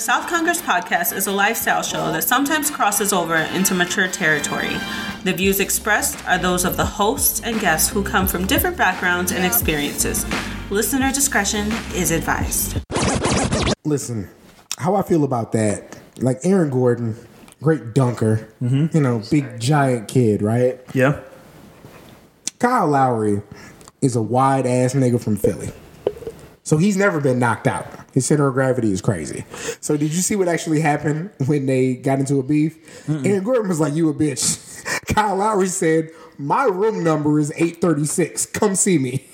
The South Congress podcast is a lifestyle show that sometimes crosses over into mature territory. The views expressed are those of the hosts and guests who come from different backgrounds and experiences. Listener discretion is advised. Listen, how I feel about that, like Aaron Gordon, great dunker, mm-hmm. you know, big giant kid, right? Yeah. Kyle Lowry is a wide ass nigga from Philly. So he's never been knocked out. His center of gravity is crazy. So did you see what actually happened when they got into a beef? Aaron Gordon was like, "You a bitch." Kyle Lowry said, "My room number is 836. Come see me."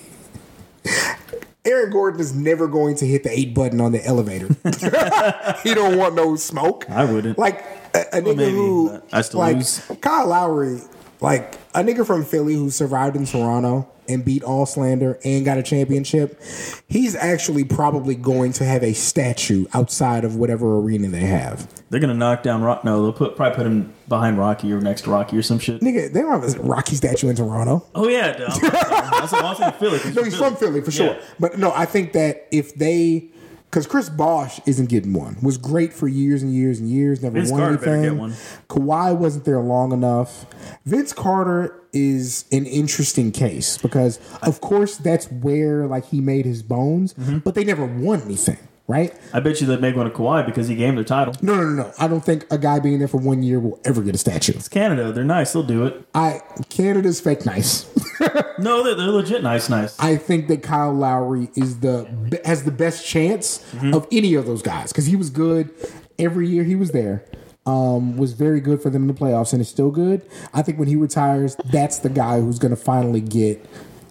Aaron Gordon is never going to hit the eight button on the elevator. he don't want no smoke. I wouldn't. Like a, a nigga maybe, who I still like lose. Kyle Lowry, like a nigga from Philly who survived in Toronto and beat all slander and got a championship. He's actually probably going to have a statue outside of whatever arena they have. They're gonna knock down Rock. No, they'll put probably put him behind Rocky or next to Rocky or some shit. Nigga, they don't have a Rocky statue in Toronto. Oh yeah, dude. I'm sorry. that's was in Philly. No, he's from Philly for sure. Yeah. But no, I think that if they, because Chris Bosh isn't getting one, was great for years and years and years, never Vince won Carter better anything. get one. Kawhi wasn't there long enough. Vince Carter is an interesting case because, of course, that's where like he made his bones, Mm-hmm. but they never won anything, right? I bet you they'd make one of Kawhi because he gained him the title. No, no, no, no. I don't think a guy being there for one year will ever get a statue. It's Canada. They're nice. They'll do it. I Canada's fake nice. No, they're, they're legit nice, nice. I think that Kyle Lowry is the has the best chance Mm-hmm. of any of those guys because he was good every year he was there. Um, was very good for them in the playoffs and is still good. I think when he retires, that's the guy who's going to finally get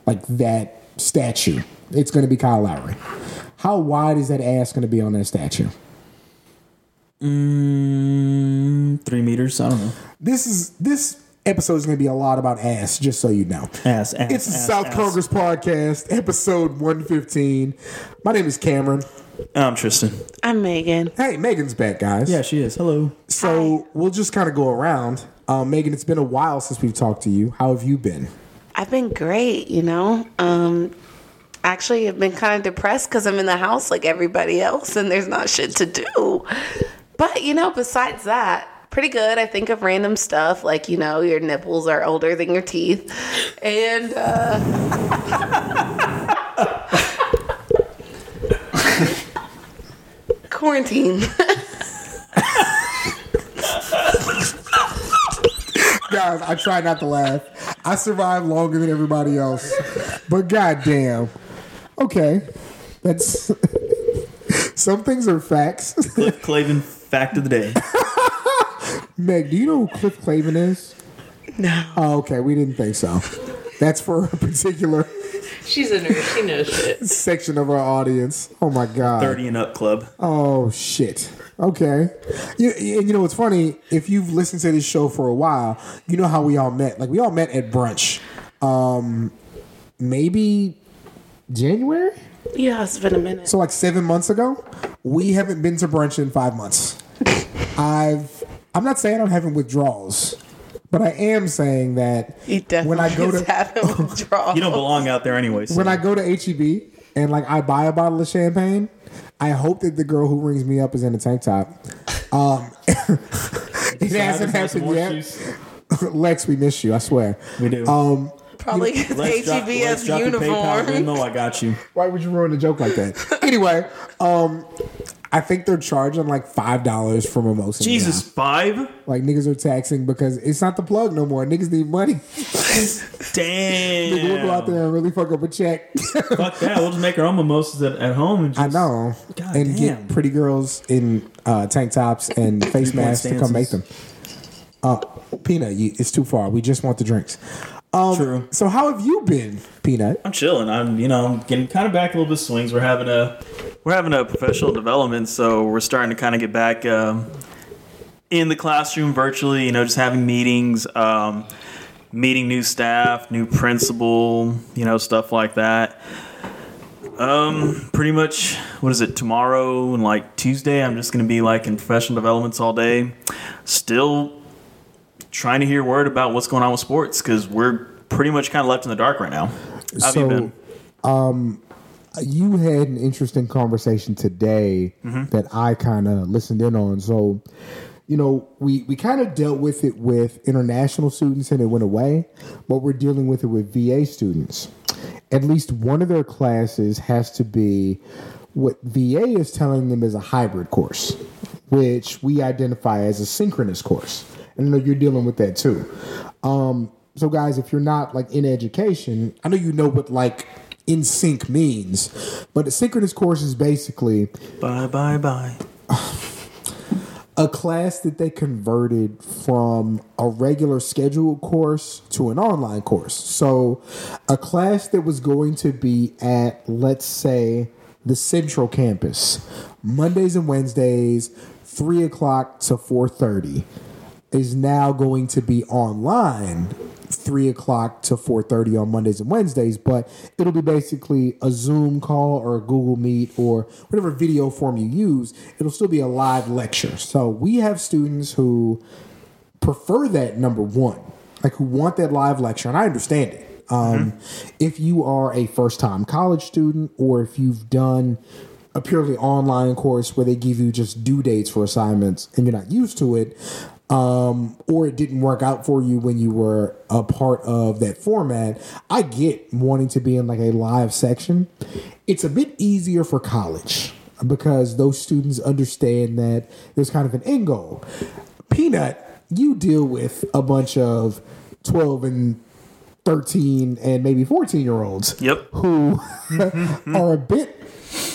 like that statue. It's going to be Kyle Lowry. How wide is that ass going to be on that statue? Mm, three meters. I don't know. This is this episode is going to be a lot about ass. Just so you know, Ass, ass. it's the ass, South ass. Congress podcast, episode one fifteen. My name is Cameron. I'm Tristan. I'm Megan. Hey, Megan's back, guys. Yeah, she is. Hello. So we'll just kind of go around. Um, Megan, it's been a while since we've talked to you. How have you been? I've been great, you know. Um, actually, I've been kind of depressed because I'm in the house like everybody else, and there's not shit to do. But you know, besides that, pretty good. I think of random stuff like you know your nipples are older than your teeth, and uh, quarantine. Guys, I try not to laugh. I survived longer than everybody else. But goddamn. Okay. That's some things are facts. Cliff Clavin fact of the day. Meg, do you know who Cliff Clavin is? No, Oh, okay. We didn't think so. That's for a particular She's a nerd. She knows shit. section of our audience. Oh my god. 30 and up club. Oh shit. Okay. You, you you know what's funny? If you've listened to this show for a while, you know how we all met. Like we all met at brunch. Um, maybe January. yeah, it's been a minute. So like seven months ago. We haven't been to brunch in five months. I've. I'm not saying I'm having withdrawals, but I am saying that when I go to having withdrawals. You don't belong out there anyway. So. when I go to HEB and like I buy a bottle of champagne, I hope that the girl who rings me up is in a tank top. Um, it hasn't happened yet. Lex, we miss you. I swear. We do. Um, Probably because let's drop, HEB let's has PayPal uniform. Venmo. I got you. why would you ruin a joke like that? anyway, um, I think they're charging like five dollars for mimosa. Jesus, now. five? like niggas are taxing because it's not the plug no more. Niggas need money. Nigga, we'll go out there and really fuck up a check. Fuck that. We'll just make our own mimosas at, at home. And just, I know, God and damn. get pretty girls in uh, tank tops and face masks to come make them. Uh, Peanut, you, it's too far. We just want the drinks. Um, True. So how have you been, Peanut? I'm chilling. I'm you know I'm getting kind of back a little bit swings. We're having a we're having a professional development, so we're starting to kind of get back um, in the classroom virtually. You know, just having meetings, um, meeting new staff, new principal, you know, stuff like that. Um, pretty much. What is it? Tomorrow and like Tuesday, I'm just going to be like in professional developments all day. Still trying to hear word about what's going on with sports because we're pretty much kind of left in the dark right now. How have you So, been? Um, you had an interesting conversation today mm-hmm. that I kind of listened in on. So, you know, we, we kind of dealt with it with international students and it went away, but we're dealing with it with VA students. At least one of their classes has to be what VA is telling them is a hybrid course, which we identify as a synchronous course. And I know you're dealing with that too. Um, so, guys, if you're not like in education, I know you know what like in sync means, but a synchronous course is basically Bye bye bye. a class that they converted from a regular scheduled course to an online course. So, a class that was going to be at, let's say, the central campus, Mondays and Wednesdays, three o'clock to four thirty, is now going to be online. Three o'clock to four thirty on Mondays and Wednesdays, but it'll be basically a Zoom call or a Google Meet or whatever video form you use. It'll still be a live lecture. So we have students who prefer that number one, like who want that live lecture, and I understand it. Um, If you are a first time college student, or if you've done a purely online course where they give you just due dates for assignments and you're not used to it, um, or it didn't work out for you when you were a part of that format, I get wanting to be in like a live section. It's a bit easier for college because those students understand that there's kind of an end goal. Peanut, you deal with a bunch of 12 and 13 and maybe 14 year olds Yep. who are a bit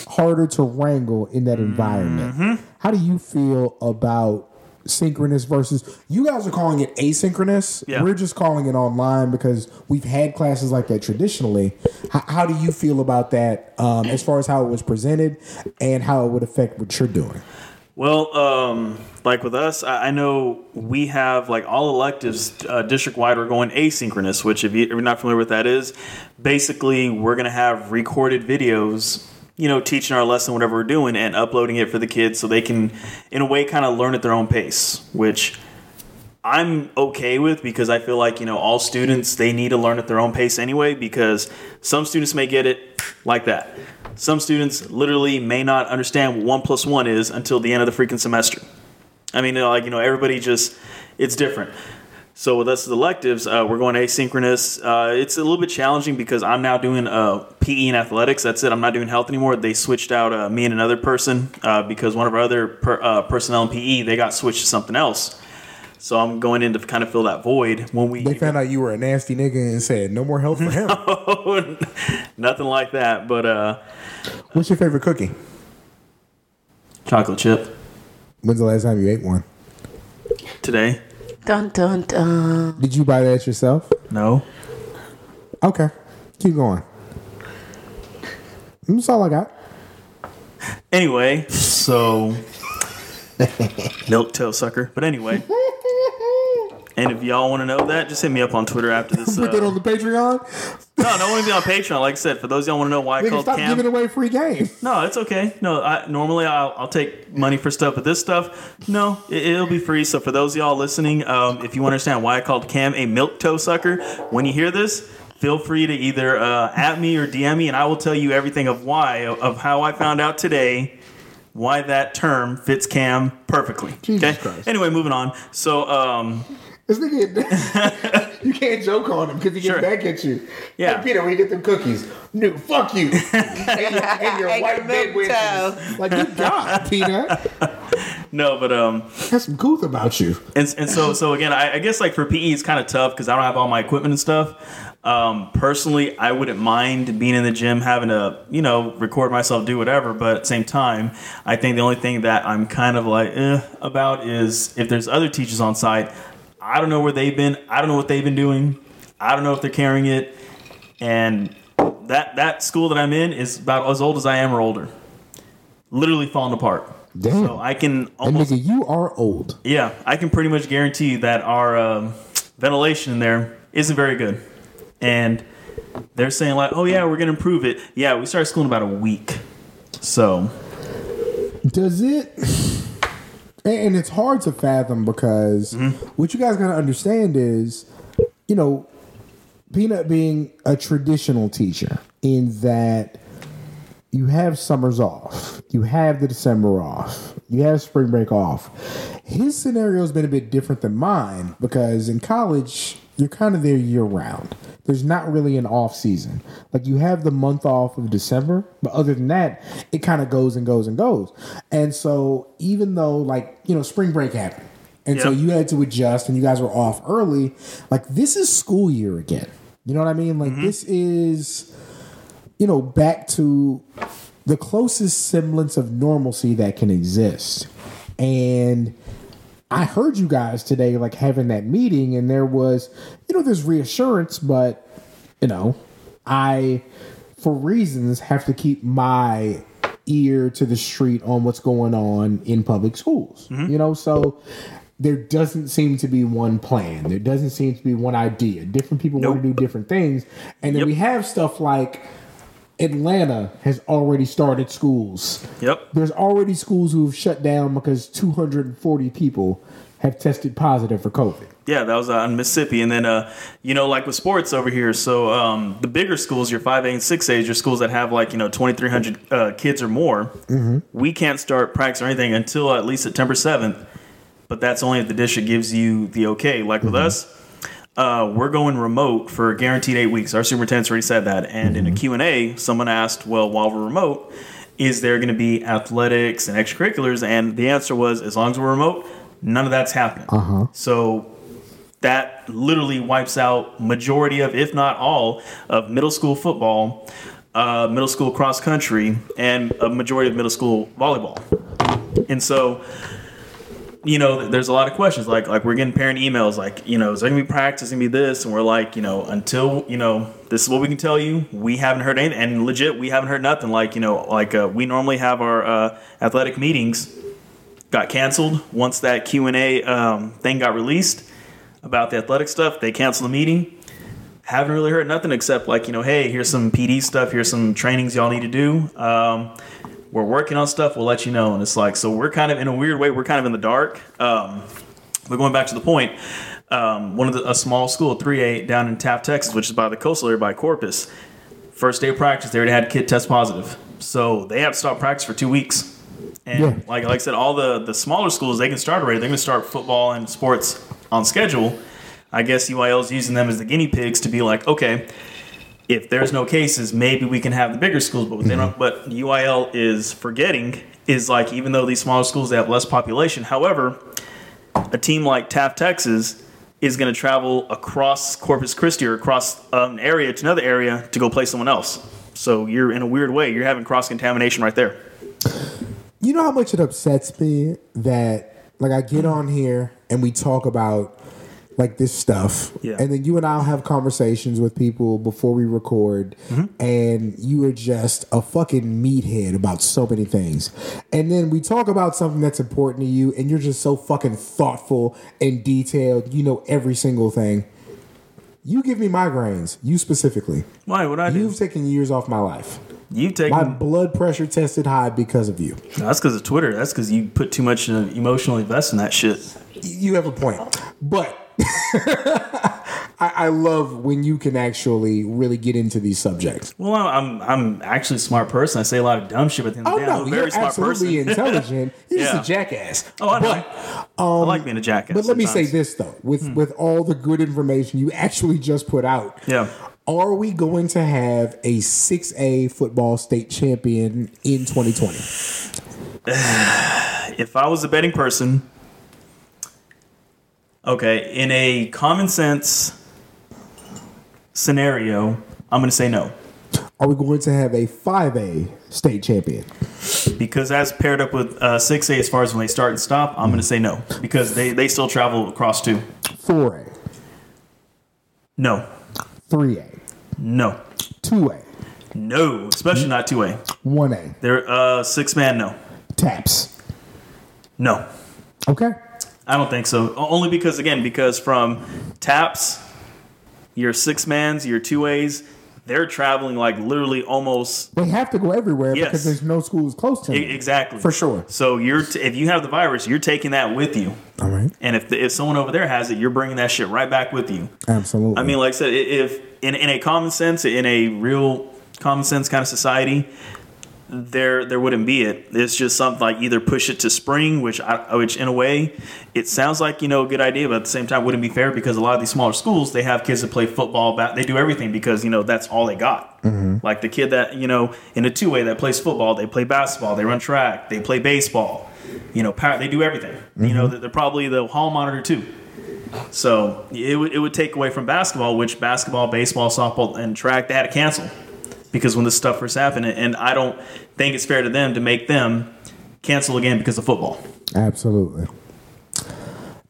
harder to wrangle in that environment. Mm-hmm. How do you feel about synchronous versus you guys are calling it asynchronous? Yeah. We're just calling it online because we've had classes like that traditionally. How, how do you feel about that um, as far as how it was presented and how it would affect what you're doing? Well, um, like with us, I, I know we have like all electives uh, district wide. We're going asynchronous, which if, you, if you're not familiar with that is, basically we're going to have recorded videos. You know, teaching our lesson, whatever we're doing, and uploading it for the kids so they can, in a way, kind of learn at their own pace. Which I'm okay with because I feel like you know all students they need to learn at their own pace anyway. Because some students may get it like that. Some students literally may not understand what one plus one is until the end of the freaking semester. I mean, like you know, everybody just it's different. So with us as electives, uh, we're going asynchronous. Uh, it's a little bit challenging because I'm now doing uh, PE and athletics. That's it. I'm not doing health anymore. They switched out uh, me and another person uh, because one of our other per, uh, personnel in PE they got switched to something else. So I'm going in to kind of fill that void when we They found out you were a nasty nigga and said, no more health for him. nothing like that. But uh, What's your favorite cookie? chocolate chip When's the last time you ate one? today. Dun dun dun. Did you buy that yourself? No. Okay. Keep going. That's all I got. Anyway, so milk tail sucker. But anyway, and if y'all want to know that, just hit me up on Twitter after this. Put that Uh, on the Patreon. no, no one be on Patreon. Like I said, for those y'all want to know why I Nigga, called stop Cam. giving away free game. No, it's okay. No, I normally I'll, I'll take money for stuff, but this stuff, no, it, it'll be free. So for those of y'all listening, um, if you understand why I called Cam a milk toe sucker, when you hear this, feel free to either uh, at me or DM me, and I will tell you everything of why of how I found out today why that term fits Cam perfectly. Jesus okay. Christ. Anyway, moving on. So um, This nigga, you can't joke on him because he gets Sure. back at you. Yeah. Hey, Peter, when you get them cookies, no, fuck you. and your, and your And white your bed milk wenches. Like, good God, Peanut. no, but um, That's some couth about you. and, and so so again I, I guess like for PE it's kind of tough because I don't have all my equipment and stuff. Um, personally, I wouldn't mind being in the gym, having to you know record myself, do whatever. But at the same time, I think the only thing that I'm kind of like eh, about is if there's other teachers on site. I don't know where they've been. I don't know what they've been doing. I don't know if they're carrying it. And that that school that I'm in is about as old as I am or older. Literally falling apart. Damn. So I can And almost nigga, you are old. yeah, I can pretty much guarantee that our um, ventilation in there isn't very good. And they're saying like, "Oh yeah, we're gonna improve it." Yeah, we started school in about a week, so Does it? And it's hard to fathom because mm-hmm. what you guys gotta understand is, you know, Peanut being a traditional teacher in that you have summers off, you have the December off, you have spring break off. His scenario has been a bit different than mine because in college, you're kind of there year round. There's not really an off season. Like you have the month off of December, but other than that, it kind of goes and goes and goes. And so even though like, you know, spring break happened and so you had to adjust and you guys were off early, like this is school year again. You know what I mean? Like mm-hmm. this is you know, back to the closest semblance of normalcy that can exist. And I heard you guys today like having that meeting and there was, you know, there's reassurance, but you know, I for reasons have to keep my ear to the street on what's going on in public schools. Mm-hmm. You know, so there doesn't seem to be one plan. There doesn't seem to be one idea. Different people want to do different things. And then Yep. we have stuff like Atlanta has already started schools. Yep. There's already schools who have shut down because 240 people have tested positive for COVID. Yeah, that was uh, in Mississippi, and then uh, you know, like with sports over here. So um, the bigger schools, your five A and six A's, your schools that have like you know twenty three hundred uh, kids or more, we can't start practice or anything until at least September seventh. But that's only if the district gives you the okay. Like with us, uh, we're going remote for guaranteed eight weeks. Our superintendent's already said that. And in a Q and A, someone asked, "Well, while we're remote, is there going to be athletics and extracurriculars?" And the answer was, "As long as we're remote, none of that's happening." Uh-huh. So that literally wipes out majority of, if not all, of middle school football, uh, middle school cross country, and a majority of middle school volleyball. And so, you know, there's a lot of questions. Like, like we're getting parent emails, like, you know, is there gonna be practice, gonna be this, and we're like, you know, until you know, this is what we can tell you. We haven't heard anything, and legit, we haven't heard nothing. Like, you know, like uh, we normally have our uh, athletic meetings got canceled once that Q and A um, thing got released about the athletic stuff. They canceled the meeting. Haven't really heard nothing except like you know, hey, here's some PD stuff. Here's some trainings y'all need to do. Um, we're working on stuff. We'll let you know. And it's like so we're kind of in a weird way. We're kind of in the dark. Um, but going back to the point, um, one of the a small school, three A down in Taft, Texas, which is by the coastal area by Corpus. First day of practice, they already had a kid test positive, so they have to stop practice for two weeks. And Yeah. like like I said, all the the smaller schools they can start already. They're going to start football and sports on schedule. I guess UIL is using them as the guinea pigs to be like, okay, if there's no cases, maybe we can have the bigger schools. But what they mm-hmm. don't. But UIL is forgetting is like even though these smaller schools they have less population, however, a team like Taft, Texas, is going to travel across Corpus Christi or across an area to another area to go play someone else. So you're in a weird way, you're having cross contamination right there. You know how much it upsets me that like I get on here and we talk about like this stuff, Yeah. and then you and I'll have conversations with people before we record, and you are just a fucking meathead about so many things, and then we talk about something that's important to you, and you're just so fucking thoughtful and detailed. You know every single thing. You give me migraines, you specifically. Why? What I do? You've taken years off my life. You've taken. My blood pressure tested high because of you. No, that's because of Twitter. That's because you put too much uh, emotional invest in that shit. you have a point, but I, I love when you can actually really get into these subjects. Well, I'm I'm actually a smart person. I say a lot of dumb shit, but at the end Oh the no, I'm a very you're smart absolutely person. intelligent. You're Yeah. just a jackass. oh, I know. But, I like um, being a jackass. but let me say this though, with hmm. with all the good information you actually just put out, Yeah. Are we going to have a 6A football state champion in 2020? If I was a betting person, okay, in a common sense scenario, I'm going to say no. Are we going to have a 5A state champion? Because that's paired up with uh, 6A as far as when they start and stop, I'm going to say no. Because they, they still travel across too. 4A, No. 3A, No. 2A, No. Especially not 2A. 1A, They're uh, six man, no. taps. No. Okay. I don't think so. Only because, again, because from taps, your six mans, your two A's, they're traveling like literally almost They have to go everywhere Yes. because there's no schools close to them. exactly For sure. So you're t- if you have the virus, you're taking that with you, All right. and if the, if someone over there has it, you're bringing that shit right back with you. Absolutely. I mean, like I said, if in in a common sense, in a real common sense kind of society, there there wouldn't be it. It's just something like either push it to spring, which I, which in a way it sounds like you know a good idea, but at the same time wouldn't be fair because a lot of these smaller schools they have kids that play football, bat, they do everything because you know that's all they got. Mm-hmm. Like the kid that you know in a two way that plays football, they play basketball, they run track, they play baseball. You know, power, they do everything. You know, mm-hmm. they're probably the hall monitor too. So it would it would take away from basketball, which basketball, baseball, softball, and track they had to cancel because when this stuff first happened, and I don't think it's fair to them to make them cancel again because of football. Absolutely.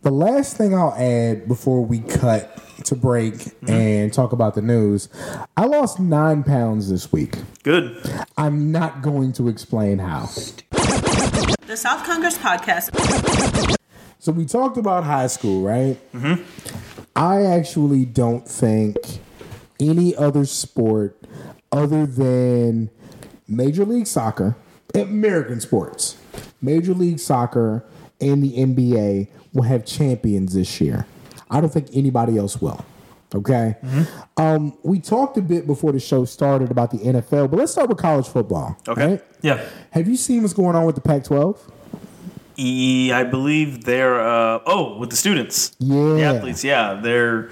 The last thing I'll add before we cut to break Mm-hmm. and talk about the news, I lost nine pounds this week. Good. I'm not going to explain how. The South Congress podcast. So we talked about high school, right? Mm-hmm. I actually don't think any other sport other than Major League Soccer, American sports, Major League Soccer, and the NBA will have champions this year. I don't think anybody else will. Okay. Um, we talked a bit before the show started about the NFL, but let's start with college football. Okay. right? Yeah. Have you seen what's going on with the Pac 12? I believe they're uh, oh with the students, Yeah. the athletes. Yeah, they're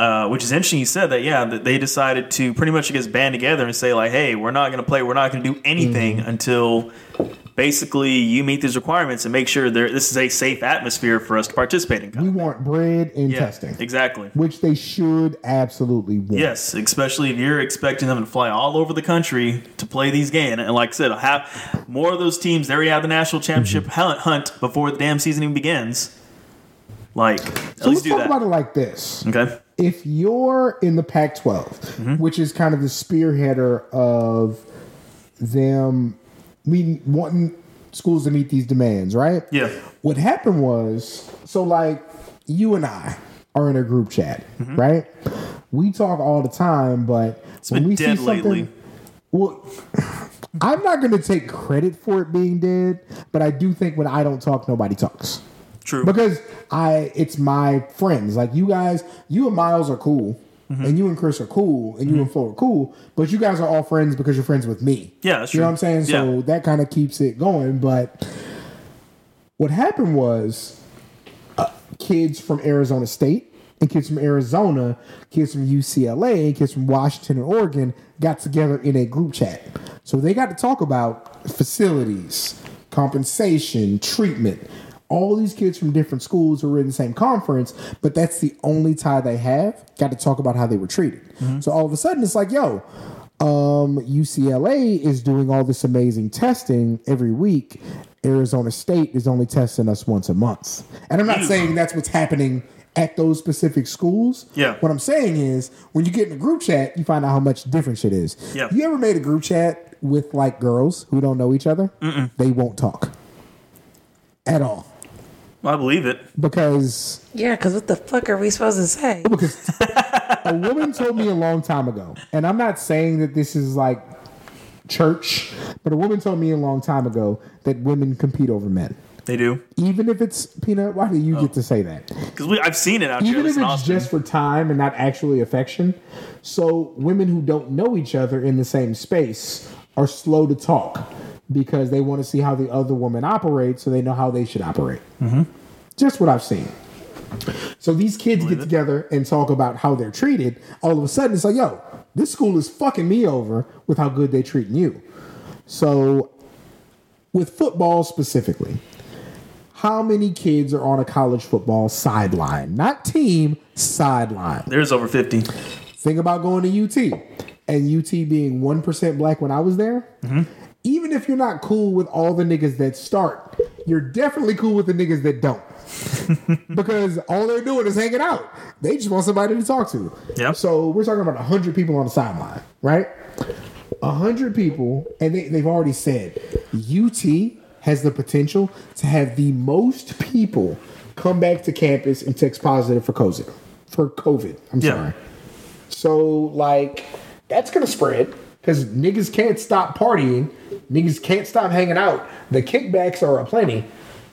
uh, which is interesting. You said that. Yeah, that they decided to pretty much just band together and say like, hey, we're not going to play. We're not going to do anything Mm-hmm. until basically you meet these requirements and make sure there this is a safe atmosphere for us to participate in. We want bread and Yeah, testing. exactly. which they should absolutely want. Yes, especially if you're expecting them to fly all over the country to play these games. And like I said, have more of those teams. They already have the national championship Mm-hmm. hunt, before the damn season even begins. Like, So let's do talk that. about it like this. okay. If you're in the Pac 12, Mm-hmm. which is kind of the spearheader of them meeting, wanting schools to meet these demands, right? Yeah. What happened was, so like you and I are in a group chat, right? We talk all the time, but Mm-hmm. It's been dead lately. well, I'm not going to take credit for it being dead, but I do think when I don't talk, nobody talks True. because I it's my friends. Like you guys, you and Miles are cool, Mm-hmm. and you and Chris are cool, and you and Flo are cool. But you guys are all friends because you're friends with me. Yeah, that's true. you know what I'm saying. So Yeah. that kind of keeps it going. But what happened was, uh, kids from Arizona State and kids from Arizona, kids from UCLA, kids from Washington and Oregon got together in a group chat. So they got to talk about facilities, compensation, treatment. All these kids from different schools who were in the same conference, but that's the only tie they have. Got to talk about how they were treated. So all of a sudden, it's like, yo, um, UCLA is doing all this amazing testing every week. Arizona State is only testing us once a month. And I'm not saying that's what's happening at those specific schools. Yeah. What I'm saying is when you get in a group chat, you find out how much different shit is. Yeah. You ever made a group chat with like girls who don't know each other? They won't talk at all I believe it. because Yeah, because what the fuck are we supposed to say? because a woman told me a long time ago, and I'm not saying that this is like church, but a woman told me a long time ago that women compete over men. They do. Even if it's peanut, why do you get oh. to say that? Because I've seen it out here. Even if it's Austin. just for time and not actually affection. So women who don't know each other in the same space are slow to talk because they want to see how the other woman operates so they know how they should operate. Mm-hmm. Just what I've seen. So these kids get together and talk about how they're treated. All of a sudden, it's like, yo, this school is fucking me over with how good they're treating you. So, with football specifically, how many kids are on a college football sideline? Not team, sideline. There's over 50. Think about going to UT and UT being 1% black when I was there. Mm-hmm. Even if you're not cool with all the niggas that start, you're definitely cool with the niggas that don't. because all they're doing is hanging out. They just want somebody to talk to. Yep. So we're talking about 100 people on the sideline, right? 100 people, and they, they've already said UT has the potential to have the most people come back to campus and test positive for COVID. For COVID, I'm Yeah. sorry. So, like, that's gonna spread because niggas can't stop partying, niggas can't stop hanging out. The kickbacks are aplenty.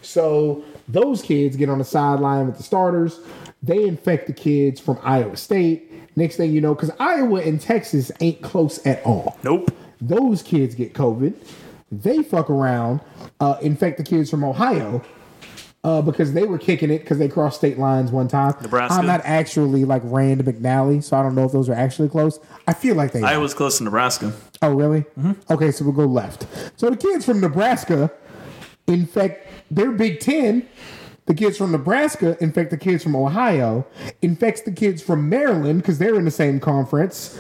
So, those kids get on the sideline with the starters. They infect the kids from Iowa State. Next thing you know, because Iowa and Texas ain't close at all. Nope. Those kids get COVID. They fuck around, uh, infect the kids from Ohio. Uh, because they were kicking it because they crossed state lines one time. Nebraska? I'm not actually like Rand McNally, so I don't know if those are actually close. I feel like they. I was close to Nebraska. Oh, really? Okay, so we'll go left. So the kids from Nebraska infect their Big Ten. The kids from Nebraska infect the kids from Ohio. Infects the kids from Maryland because they're in the same conference.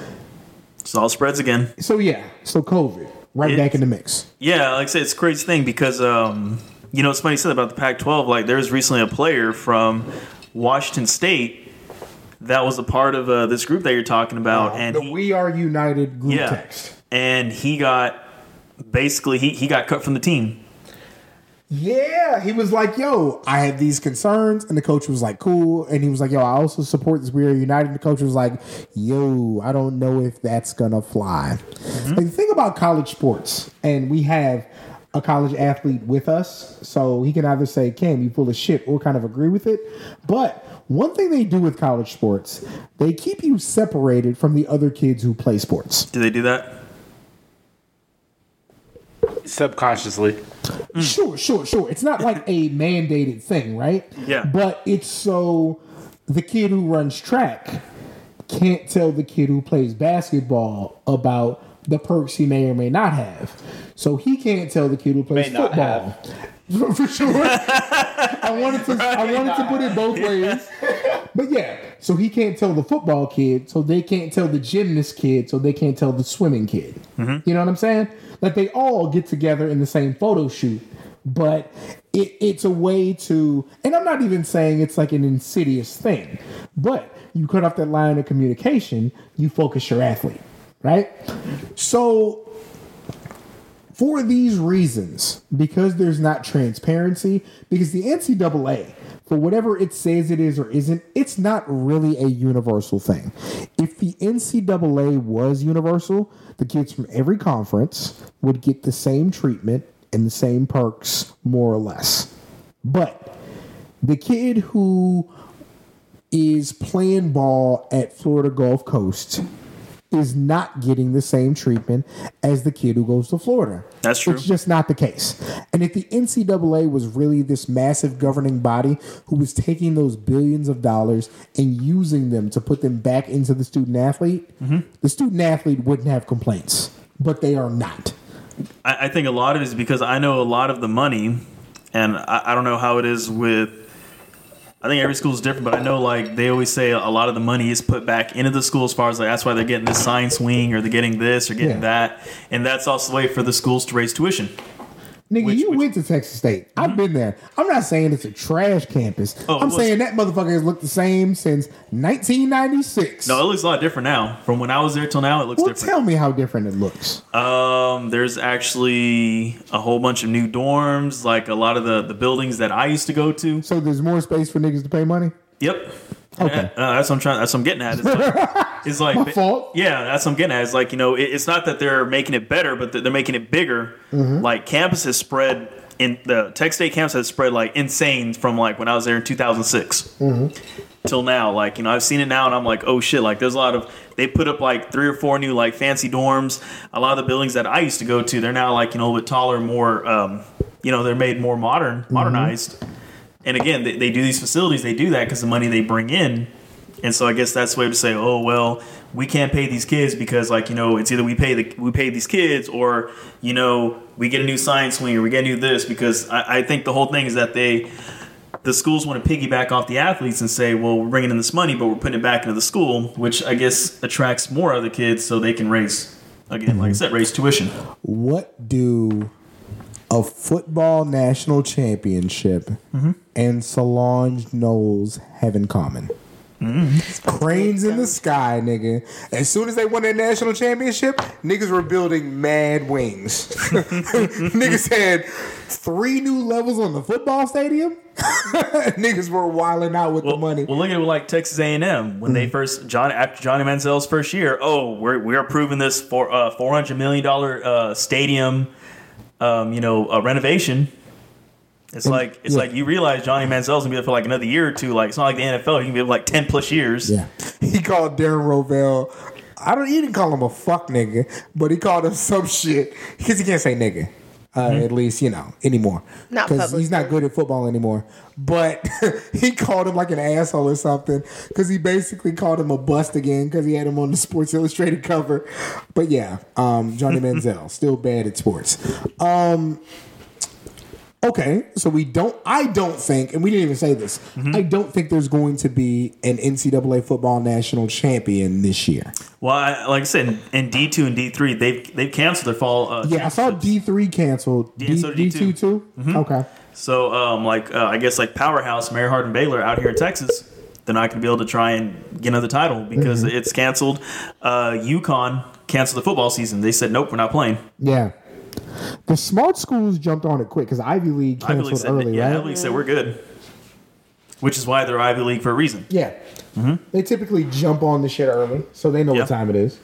So all spreads again. So yeah, so COVID right It- back in the mix. Yeah, like I said, it's a crazy thing because um, you know it's funny you said about the Pac-12. Like there was recently a player from Washington State that was a part of uh, this group that you're talking about, and the he, We Are United group yeah, text. and he got basically he, he got cut from the team. Yeah, he was like, "Yo, I had these concerns," and the coach was like, "Cool," and he was like, "Yo, I also support this We Are United." And the coach was like, "Yo, I don't know if that's gonna fly." Like the thing about college sports, and we have a college athlete with us, so he can either say, "Cam, you full of shit," or kind of agree with it. But one thing they do with college sports, they keep you separated from the other kids who play sports. Do they do that? Subconsciously. Sure, sure, sure. It's not like a mandated thing, right? Yeah. But it's so the kid who runs track can't tell the kid who plays basketball about the perks he may or may not have. So he can't tell the kid who plays May football. For sure. I wanted to I wanted to put it both ways. But yeah, so he can't tell the football kid, so they can't tell the gymnast kid, so they can't tell the swimming kid. Mm-hmm. You know what I'm saying? Like they all get together in the same photo shoot, but it, it's a way to, and I'm not even saying it's like an insidious thing, but you cut off that line of communication, you focus your athlete, right? So for these reasons, because there's not transparency, because the NCAA, for whatever it says it is or isn't, it's not really a universal thing. If the NCAA was universal, the kids from every conference would get the same treatment and the same perks, more or less. But the kid who is playing ball at Florida Gulf Coast is not getting the same treatment as the kid who goes to Florida. That's true. It's just not the case. And if the NCAA was really this massive governing body who was taking those billions of dollars and using them to put them back into the student athlete, Mm-hmm. the student athlete wouldn't have complaints. But they are not. I, I think a lot of it is because I know a lot of the money, and I, I don't know how it is with. I think every school is different, but I know like they always say a lot of the money is put back into the school as far as like that's why they're getting this science wing or they're getting this or getting Yeah. that, and that's also the way for the schools to raise tuition. Nigga, Which- you which- went to Texas State. I've been there. I'm not saying it's a trash campus. Oh, I'm saying that motherfucker has looked the same since 1996. No, it looks a lot different now. From when I was there till now, it looks well, different. tell me how different it looks. Um, there's actually a whole bunch of new dorms, like a lot of the the buildings that I used to go to. So there's more space for niggas to pay money. Yep. Okay. Uh, that's what I'm trying. That's what I'm getting at. It's like, it's like My fault. Yeah, that's what I'm getting at. It's like you know, it, it's not that they're making it better, but they're making it bigger. Mm-hmm. Like campus has spread in the Tech State campus has spread like insane from like when I was there in 2006 Mm-hmm. till now. Like you know, I've seen it now, and I'm like, oh shit! Like there's a lot of they put up like three or four new like fancy dorms. A lot of the buildings that I used to go to, they're now like you know a little bit taller, more um, you know, they're made more modern, Mm-hmm. And again, they, they do these facilities. They do that because the money they bring in. And so I guess that's the way to say, oh well, we can't pay these kids because like you know it's either we pay the we pay these kids or you know we get a new science wing or we get a new this because I, I think the whole thing is that they the schools want to piggyback off the athletes and say, well, we're bringing in this money, but we're putting it back into the school, which I guess attracts more other kids so they can raise again, like I said, raise tuition. What do a football national championship Mm-hmm. and Solange Knowles have in common? Cranes in the sky, nigga. As soon as they won their national championship, niggas were building mad wings. niggas had three new levels on the football stadium. niggas were wilding out with the money. Well, look at it like Texas A and M when they first John after Johnny Manziel's first year. Oh, we're we're approving this for uh, four hundred million dollar uh, stadium, um, you know, a renovation. It's like it's yeah. like you realize Johnny Manziel's gonna be there for like another year or two. Like it's not like the NFL; he can be there for like ten plus years. Yeah. He called Darren Rovell I don't. He didn't call him a fuck nigga, but he called him some shit because he can't say nigga. Uh, At least you know anymore. Not because he's not good at football anymore. But he called him like an asshole or something because he basically called him a bust again because he had him on the Sports Illustrated cover. But yeah, um, Johnny Manziel still bad at sports. Um, Okay, so we don't. I don't think, and we didn't even say this. Mm-hmm. I don't think there's going to be an NCAA football national champion this year. Well, I, like I said, in D two and D three, they've they've canceled their fall. Uh, Yeah, I saw D three canceled. D two D2. too. Okay, So, um, like uh, I guess like Powerhouse, Mary Hardin Baylor out here in Texas, they're not going to be able to try and get another title because Mm-hmm. it's canceled. Uh, UConn canceled the football season. They said nope, we're not playing. yeah. The smart schools jumped on it quick because Ivy League Ivy canceled League said, early, yeah, right? Ivy League said we're good, which is why they're Ivy League for a reason. Yeah, mm-hmm. they typically jump on the shit early, so they know Yeah. what time it is.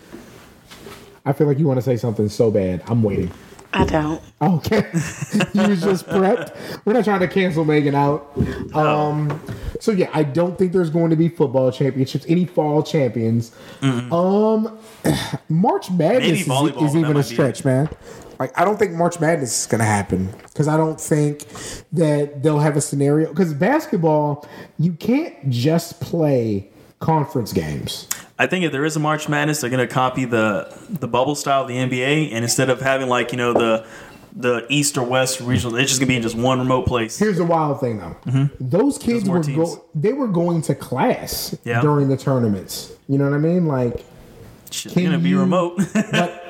I feel like you want to say something so bad. I'm waiting. I don't. Okay. you was just prepped. We're not trying to cancel Megan out. Um so yeah, I don't think there's going to be football championships, any fall champions. Um March Madness is, is even a might be stretch, man. Like I don't think March Madness is going to happen cuz I don't think that they'll have a scenario cuz basketball you can't just play conference games. I think if there is a March Madness, they're going to copy the the bubble style of the NBA, and instead of having like you know the the East or West regional, it's just going to be in just one remote place. Here's the wild thing though. Mm-hmm. Those kids were teams. go- they were going to class Yeah. during the tournaments. You know what I mean? Like It's going to be remote. but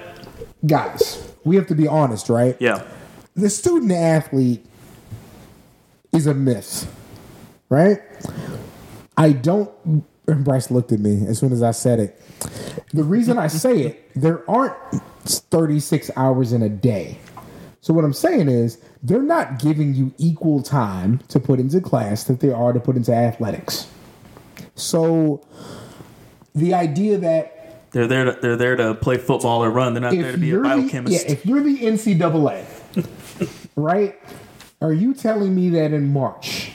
guys, we have to be honest, right? yeah. The student athlete is a myth. Right? I don't and Bryce looked at me as soon as I said it. The reason I say it, there aren't 36 hours in a day. So what I'm saying is they're not giving you equal time to put into class that they are to put into athletics. So the idea that They're there. To, they're there to play football or run. They're not there to be a you're the, yeah, if you're the NCAA, right? Are you telling me that in March,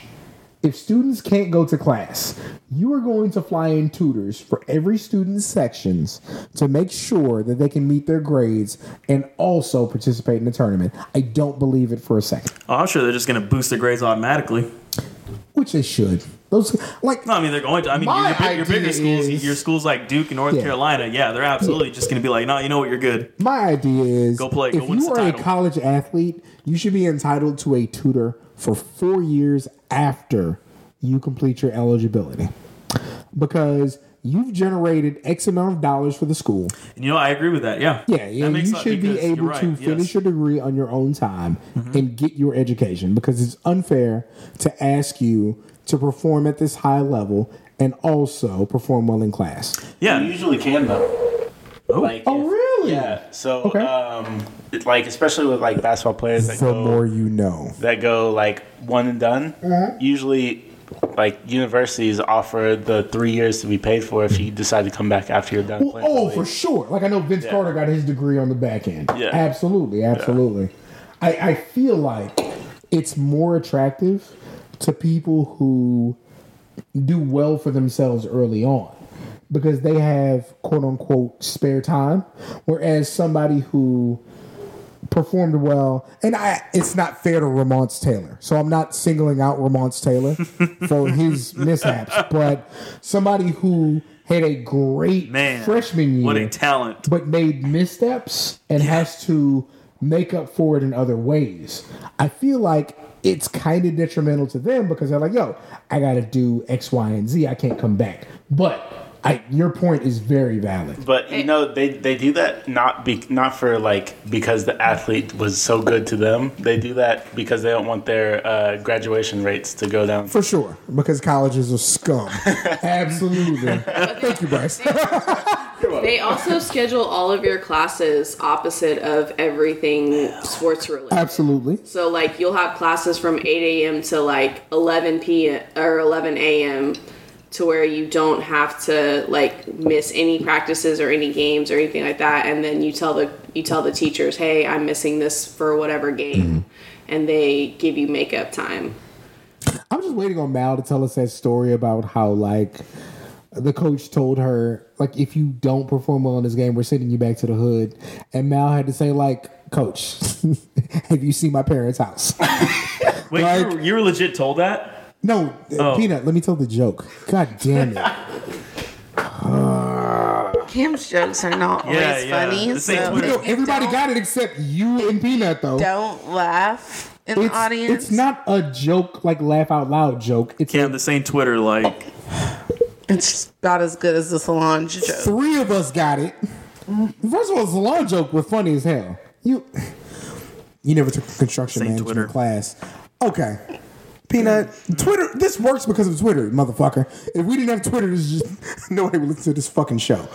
if students can't go to class, you are going to fly in tutors for every student's sections to make sure that they can meet their grades and also participate in the tournament? I don't believe it for a second. oh, I'm sure they're just going to boost their grades automatically. Which they should. Those like No, I mean they're going to. I mean your, big- your bigger schools, is- your schools like Duke and North Yeah. Carolina, yeah, they're absolutely just going to be like, no, you know what, you're good. My idea is Go play, if win you are a college athlete, you should be entitled to a tutor for four years after you complete your eligibility. Because you've generated X amount of dollars for the school. And you know, I agree with that. Yeah, Yeah, and you should be able right, to yes. Mm-hmm. finish your degree on your own time and get your education because it's unfair to ask you to perform at this high level and also perform well in class. Yeah. You Yeah, usually can though. Oh. Like, Oh, if- really? Yeah. So, Okay. um, like especially with like basketball players that The go more you know. that go like one and done. Mm-hmm. Usually, like universities offer the three years to be paid for if you decide to come back after you're done. Well, playing oh, for sure. Like I know Vince Yeah. Carter got his degree on the back end. Yeah. Absolutely, absolutely. I, I feel like it's more attractive to people who do well for themselves early on because they have quote unquote spare time. Whereas somebody who performed well, and I it's not fair to Ramonce Taylor. So I'm not singling out Ramonce Taylor for his mishaps, but somebody who had a great man, freshman year what a talent! but made missteps and has to make up for it in other ways. I feel like it's kind of detrimental to them because they're like, yo, I got to do X, Y, and Z. I can't come back. But I, your point is very valid. But you know they, they do that not be not for like because the athlete was so good to them. They do that because they don't want their uh, graduation rates to go down. For sure, because colleges are scum. Absolutely. Thank you, Bryce. They also schedule all of your classes opposite of everything sports related. Absolutely. So like you'll have classes from 8 a.m. to like 11 p.m. or 11 a.m. to where you don't have to like miss any practices or any games or anything like that. And then you tell the you tell the teachers, hey, I'm missing this for whatever game, mm-hmm. and they give you makeup time. I'm just waiting on Mal to tell us that story about how like the coach told her like if you don't perform well in this game, we're sending you back to the hood. And Mal had to say like, Coach, have you seen my parents' house? Wait, Like- you, were, you were legit told that? No, uh, Oh. Peanut. Let me tell the joke. God damn it. Cam's jokes are not always Yeah, yeah. funny. This so Twitter. No, everybody got it except you and Peanut though. Don't laugh in It's, the audience. it's not a joke like laugh out loud joke. It's Cam, this ain't Twitter. Like, It's about as good as the Solange joke. three of us got it. First of all, the salon joke was funny as hell. You you never took construction Same management Twitter. class. Okay. Peanut, Twitter. This works because of Twitter, motherfucker. If we didn't have Twitter, there's just nobody would listen to this fucking show.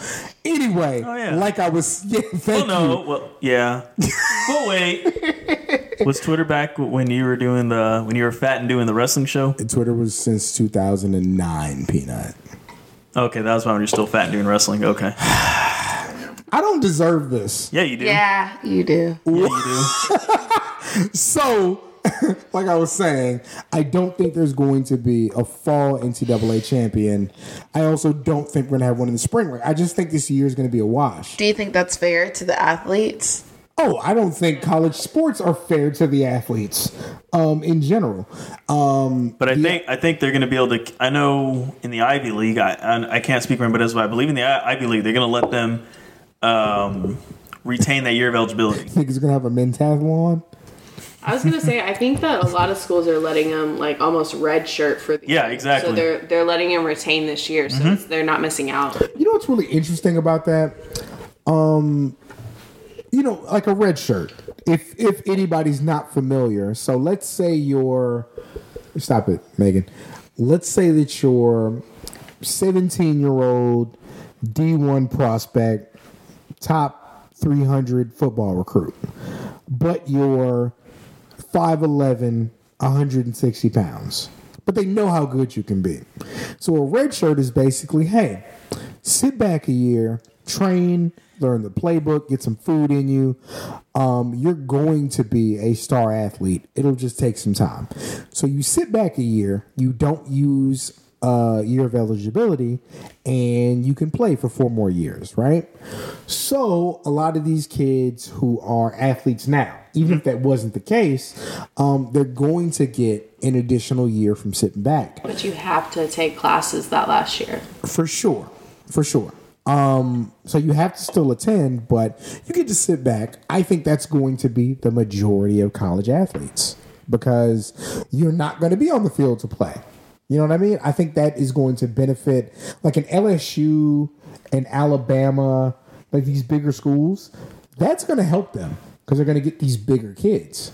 Anyway, Oh, yeah. like I was, yeah. well, no, you. well, yeah. but wait, was Twitter back when you were doing the when you were fat and doing the wrestling show? Twitter was since 2009. Peanut. Okay, that was when you're still fat and doing wrestling. Okay, I don't deserve this. yeah, you do. Yeah, you do. Yeah, you do. So, like I was saying, I don't think there's going to be a fall NCAA champion. I also don't think we're going to have one in the spring. Like, I just think this year is going to be a wash. Do you think that's fair to the athletes? Oh, I don't think college sports are fair to the athletes um, in general. Um, But I think I think they're going to be able to. I know in the Ivy League, I I, I can't speak for them, but as I believe in the Ivy League, they're going to let them um, retain that year of eligibility. niggas going to have a mentathlon. I was gonna say, I think that a lot of schools are letting them like almost red shirt for the Yeah, year. exactly. So they're they're letting them retain this year, so it's, they're not missing out. You know what's really interesting about that? Um, you know, like a red shirt. If if anybody's not familiar, so let's say you're stop it, Megan. Let's say that you're 17 year old D1 prospect, top 300 football recruit, but you're 5'11, 160 pounds. But they know how good you can be. So a red shirt is basically, hey, sit back a year, train, learn the playbook, get some food in you. Um, you're going to be a star athlete. It'll just take some time. So you sit back a year, you don't use a year of eligibility, and you can play for four more years, right? So a lot of these kids who are athletes now, even if that wasn't the case, um, they're going to get an additional year from sitting back. But you have to take classes that last year. for sure. For sure. Um so you have to still attend but you get to sit back. I think that's going to be the majority of college athletes because you're not going to be on the field to play. You know what i mean? I think that is going to benefit like an lsu and alabama like these bigger schools. That's going to help them because they're going to get these bigger kids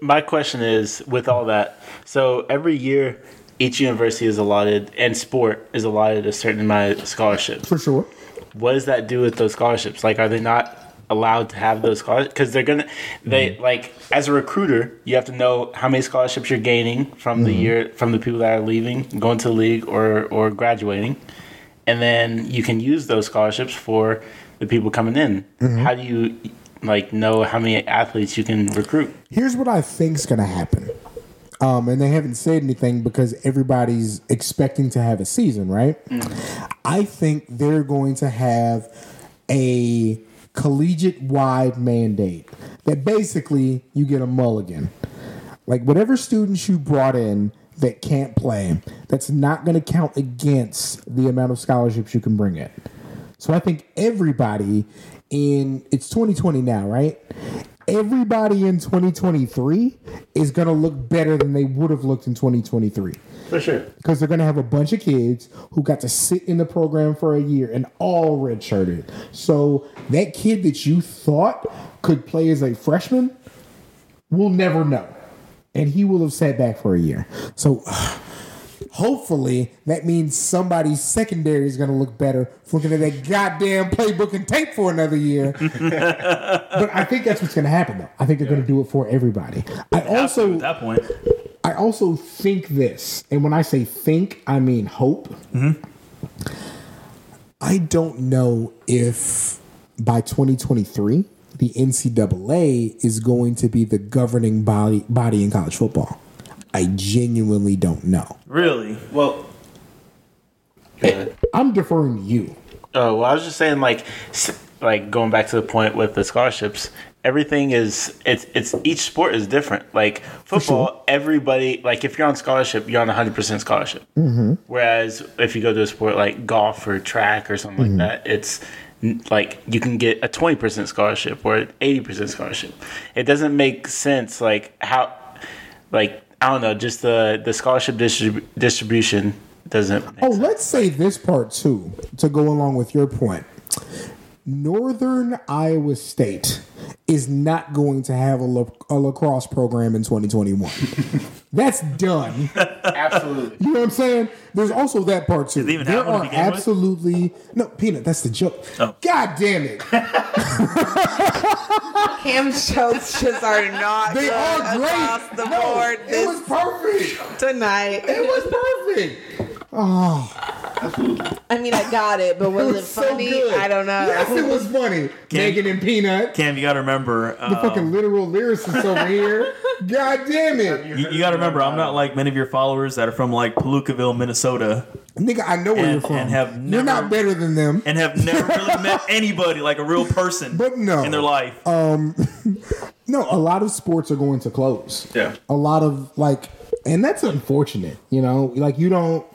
My question is with all that, so every year each university is allotted and sport is allotted a certain amount of scholarships. for sure What does that do with those scholarships? Like, are they not allowed to have those scholarships? Because they're gonna, they mm-hmm. like as a recruiter, you have to know how many scholarships you're gaining from the mm-hmm. year from the people that are leaving, going to the league, or or graduating, and then you can use those scholarships for the people coming in. Mm-hmm. How do you like know how many athletes you can recruit? Here's what I think's gonna happen. Um, and they haven't said anything because everybody's expecting to have a season, right? I think they're going to have a collegiate wide mandate that basically you get a mulligan. Like whatever students you brought in that can't play, that's not going to count against the amount of scholarships you can bring in. So I think everybody in it's 2020 now, right? Everybody in 2023 is going to look better than they would have looked in 2023 For sure. because they're going to have a bunch of kids who got to sit in the program for a year and all redshirted. So that kid that you thought could play as a freshman will never know. And he will have sat back for a year. So hopefully that means somebody's secondary is going to look better for looking at that goddamn playbook and tape for another year. but I think that's what's going to happen though. I think they're going to do it for everybody. I also At that point, I also think this, and when I say think, I mean hope. Mm-hmm. I don't know if by 2023 the NCAA is going to be the governing body body in college football. I genuinely don't know. really, Well, I'm deferring to you. Oh well, I was just saying, like, like going back to the point with the scholarships. Everything is it's it's each sport is different. Like football, everybody like if you're on scholarship, you're on a 100 percent scholarship. Mm-hmm. Whereas if you go to a sport like golf or track or something like that, it's like you can get a 20 percent scholarship or an 80 percent scholarship. It doesn't make sense. Like how, like I don't know, just the the scholarship distrib- distribution doesn't. Oh, sense. let's say this part too to go along with your point. Northern Iowa State is not going to have a, la- a lacrosse program in 2021. That's done. Absolutely. You know what I'm saying? There's also that part too. even there have one to are with? absolutely no peanut. That's the joke. Oh. God damn it! Cam's jokes just are not They good are great. across the No, board it this was perfect. tonight. It was perfect. Oh. I mean, I got it, but was It it, was so funny? good. I don't know. Yes, it was funny. Megan and Peanut. Cam, you got to remember. The fucking um, literal lyricist over here. God damn it. you, you got to remember, I'm not like many of your followers that are from like Palookaville, Minnesota, Nigga, I know where And- you're from. and have you're not better than them. and have never really met anybody like a real person But no. in their life. Um, No, a lot of sports are going to close. Yeah. A lot of like, and that's unfortunate. You know, like you don't.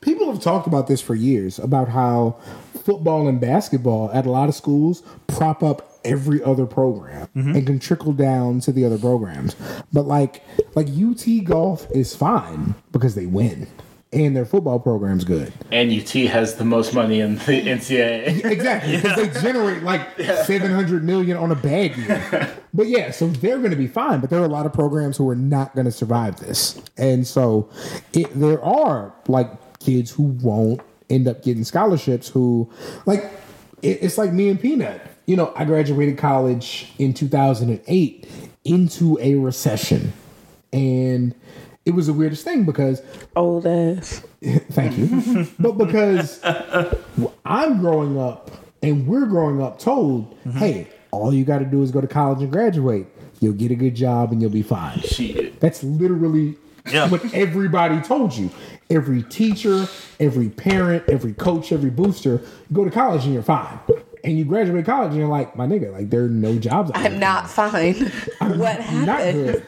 People have talked about this for years about how football and basketball at a lot of schools prop up every other program mm-hmm. and can trickle down to the other programs. But like, like UT golf is fine because they win and their football program's good. And UT has the most money in the NCAA. Exactly, because they generate like seven hundred million on a bad year. But yeah, so they're going to be fine. But there are a lot of programs who are not going to survive this, and so it, there are like kids who won't end up getting scholarships. Who like it, it's like me and Peanut. You know, I graduated college in two thousand and eight into a recession, and it was the weirdest thing because Old ass. Thank you. but because I'm growing up and we're growing up told, mm-hmm. hey, all you got to do is go to college and graduate. You'll get a good job and you'll be fine. Shit. That's literally Yeah. what everybody told you. Every teacher, every parent, every coach, every booster, go to college and you're fine. And you graduate college and you're like, my nigga, like there are no jobs. I'm not fine. what happened? Not good.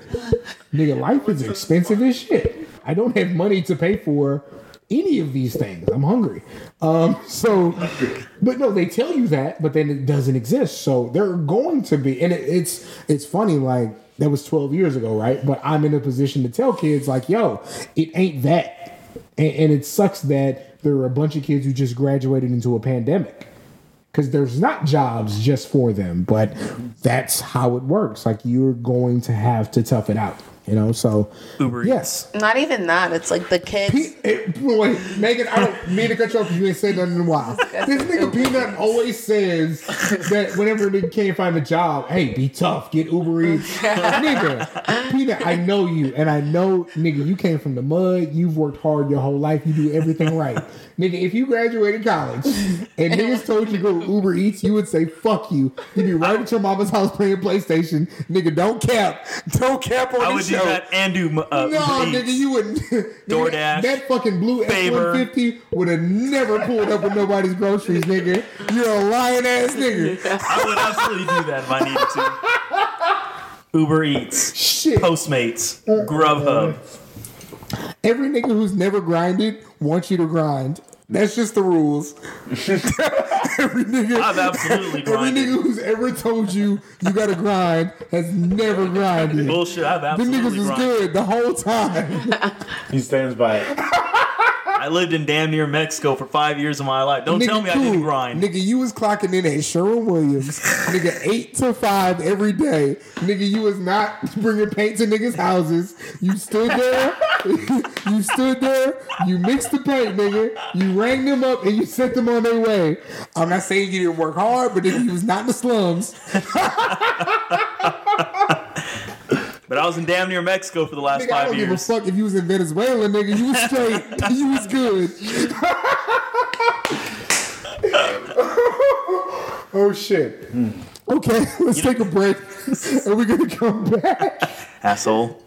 Nigga, life is expensive as shit. I don't have money to pay for any of these things. I'm hungry. Um, so, but no, they tell you that, but then it doesn't exist. So there are going to be, and it, it's it's funny. Like that was 12 years ago, right? But I'm in a position to tell kids like, yo, it ain't that, and, and it sucks that there are a bunch of kids who just graduated into a pandemic because there's not jobs just for them, but that's how it works. Like you're going to have to tough it out, you know. So Uber yes. Not even that. It's like the kids. Pe- eh, wait, Megan, I don't mean to cut you off because you ain't said nothing in a while. This nigga Peanut always says that whenever they can't find a job, hey, be tough, get Uber Eats. nigga, Peanut, I know you, and I know, nigga, you came from the mud, you've worked hard your whole life, you do everything right. nigga, if you graduated college and niggas told you to go to Uber Eats, you would say, fuck you. You'd be right at your mama's house playing PlayStation. Nigga, don't cap. Don't cap on I this would do show. that and uh, No, nigga, you wouldn't. Nigga, DoorDash, That fucking blue F one fifty would have never pulled up with nobody's groceries, nigga. You're a lying ass nigga. I would absolutely do that if I needed to. Uber Eats, Shit. Postmates, Grubhub. Every nigga who's never grinded wants you to grind. That's just the rules. every nigga, I've absolutely every nigga who's ever told you you gotta grind has never grinded. Bullshit. I've Them absolutely niggas was grinded. good the whole time. He stands by it. I lived in damn near Mexico for five years of my life. Don't tell me I didn't grind. Nigga, you was clocking in at Sherwin Williams. nigga, eight to five every day. Nigga, you was not bringing paint to niggas' houses. You stood there. you stood there. You mixed the paint, nigga. You rang them up and you sent them on their way. I'm not saying you didn't work hard, but nigga, you was not in the slums. But I was in damn near Mexico for the last Nigga, I five don't years. give a fuck if you was in Venezuela, nigga. You was straight. you was good. oh shit. Okay, let's take a break. and we're gonna come back. Asshole.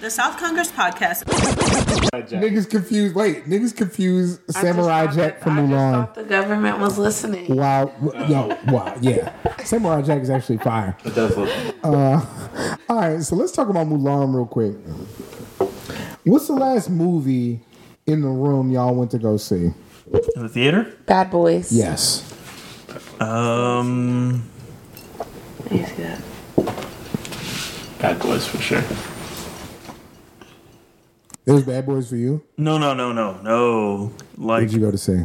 The South Congress podcast. Niggas confused. Wait, niggas confused Samurai Jack that- from I just Mulan. thought the government was listening. Wow, yo, wow, yeah. Samurai Jack is actually fire. It does look. All right, so let's talk about Mulan real quick. What's the last movie in the room y'all went to go see? In the theater? Bad boys. Yes. Um, Let me see that. Bad boys for sure. It was Bad Boys for you. no, no, no, no, no. What Like, did you go to see?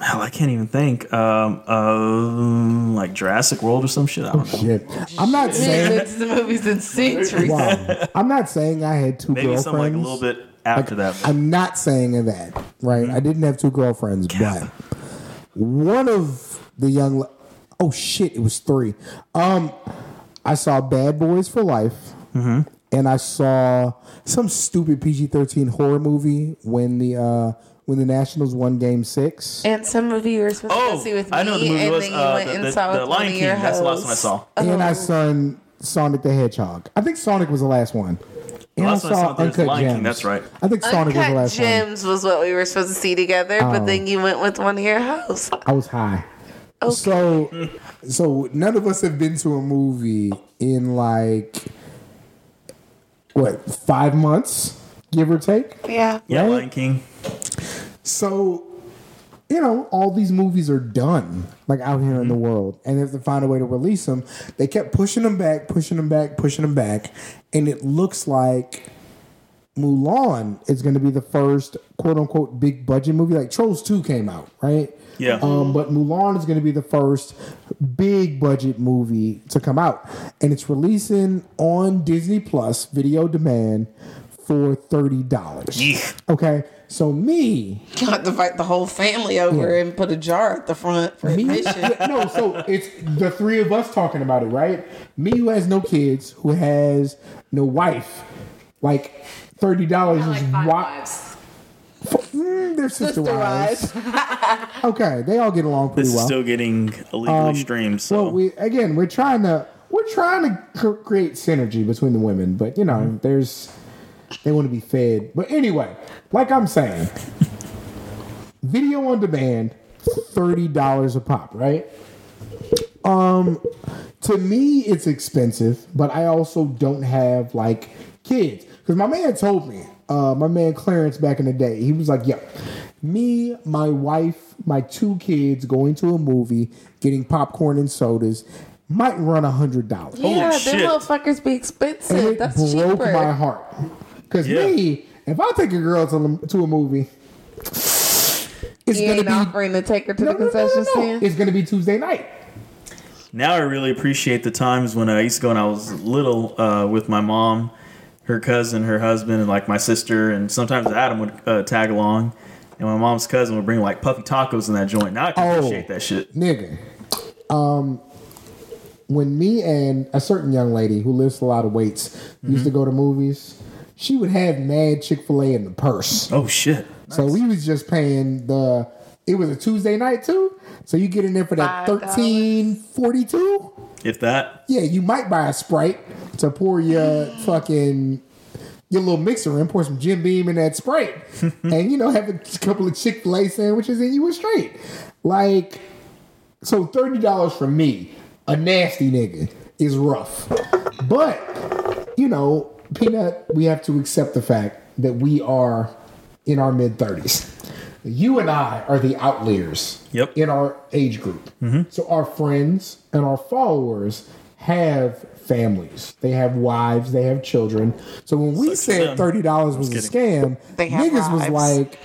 hell, I can't even think. Um, um, like Jurassic World or some shit. I don't know. Shit, I'm not saying. It's the movies in centuries. Wow, I'm not saying I had two Maybe girlfriends. something like a little bit after that. I'm not saying that, right? I didn't have two girlfriends, but one of the young. le- Oh shit! It was three. Um, I saw Bad Boys for Life, and I saw some stupid PG-13 horror movie when the uh when the Nationals won Game Six. And some movie you were supposed to Oh, go see with me, I know the movie and was then you uh, went the, and the, saw the with one Lion of King. your That's the last hoes. one I saw. And I saw Sonic the Hedgehog. I think Sonic was the last one. And last I one I saw saw Uncut Lion King, Gems. that's right. I think Sonic was the Uncut last one. Gems was what we were supposed to see together, Oh. but then you went with one of your hosts. I was high. So, so none of us have been to a movie in like what five months, give or take. Yeah. Yeah, Right? Lion King. So, you know, all these movies are done like out here in the mm-hmm. world, and they have to find a way to release them. They kept pushing them back, pushing them back, pushing them back, and it looks like Mulan is going to be the first quote unquote big budget movie. Like Trolls Two came out, right? Yeah. Um, but Mulan is going to be the first big budget movie to come out, and it's releasing on Disney Plus video demand for thirty dollars. Yeesh. Okay, so me, You have to fight the whole family over Yeah. and put a jar at the front for me, admission. no, so it's the three of us talking about it, right? Me who has no kids, who has no wife, like thirty dollars is why mm, they're sister, Sister wives. okay, they all get along pretty This is well. still getting illegally streamed. So Well, we again, we're trying to we're trying to cr- create synergy between the women, but you know, Mm-hmm. there's they want to be fed. But anyway, like I'm saying, video on demand, thirty dollars a pop, right? Um, to me, it's expensive, but I also don't have like kids because my man told me, uh, my man Clarence back in the day, he was like, "Yo, me, my wife, my two kids going to a movie, getting popcorn and sodas." Might run a hundred dollars. yeah, them shit. motherfuckers be And expensive. it That's broke cheaper. my heart. Because Yeah. me, if I take a girl to, to a movie, it's You gonna ain't be offering to take her to no, the no, no, concession no, no. stand. It's gonna be Tuesday night. now I really appreciate the times when I used to go when I was little uh, with my mom, her cousin, her husband, and like my sister, and sometimes Adam would uh, tag along. And my mom's cousin would bring like puffy tacos in that joint. Now I can Oh. appreciate that shit. Nigga. Um when me and a certain young lady who lifts a lot of weights used to Mm-hmm. go to movies, she would have mad Chick-fil-A in the purse. Oh shit! So we was just paying the it was a Tuesday night too. So you get in there for that $5. thirteen forty two. If that, Yeah, you might buy a Sprite to pour your fucking your little mixer in, pour some Jim Beam in that Sprite, and you know have a couple of Chick Fil A sandwiches, and you were straight. Like, so thirty dollars from me, a nasty nigga, is rough. But you know, Peanut, we have to accept the fact that we are in our mid thirties. You and I are the outliers Yep. in our age group. Mm-hmm. So our friends and our followers have families. They have wives. They have children. So when we Such said thirty dollars was a scam, They have niggas was like.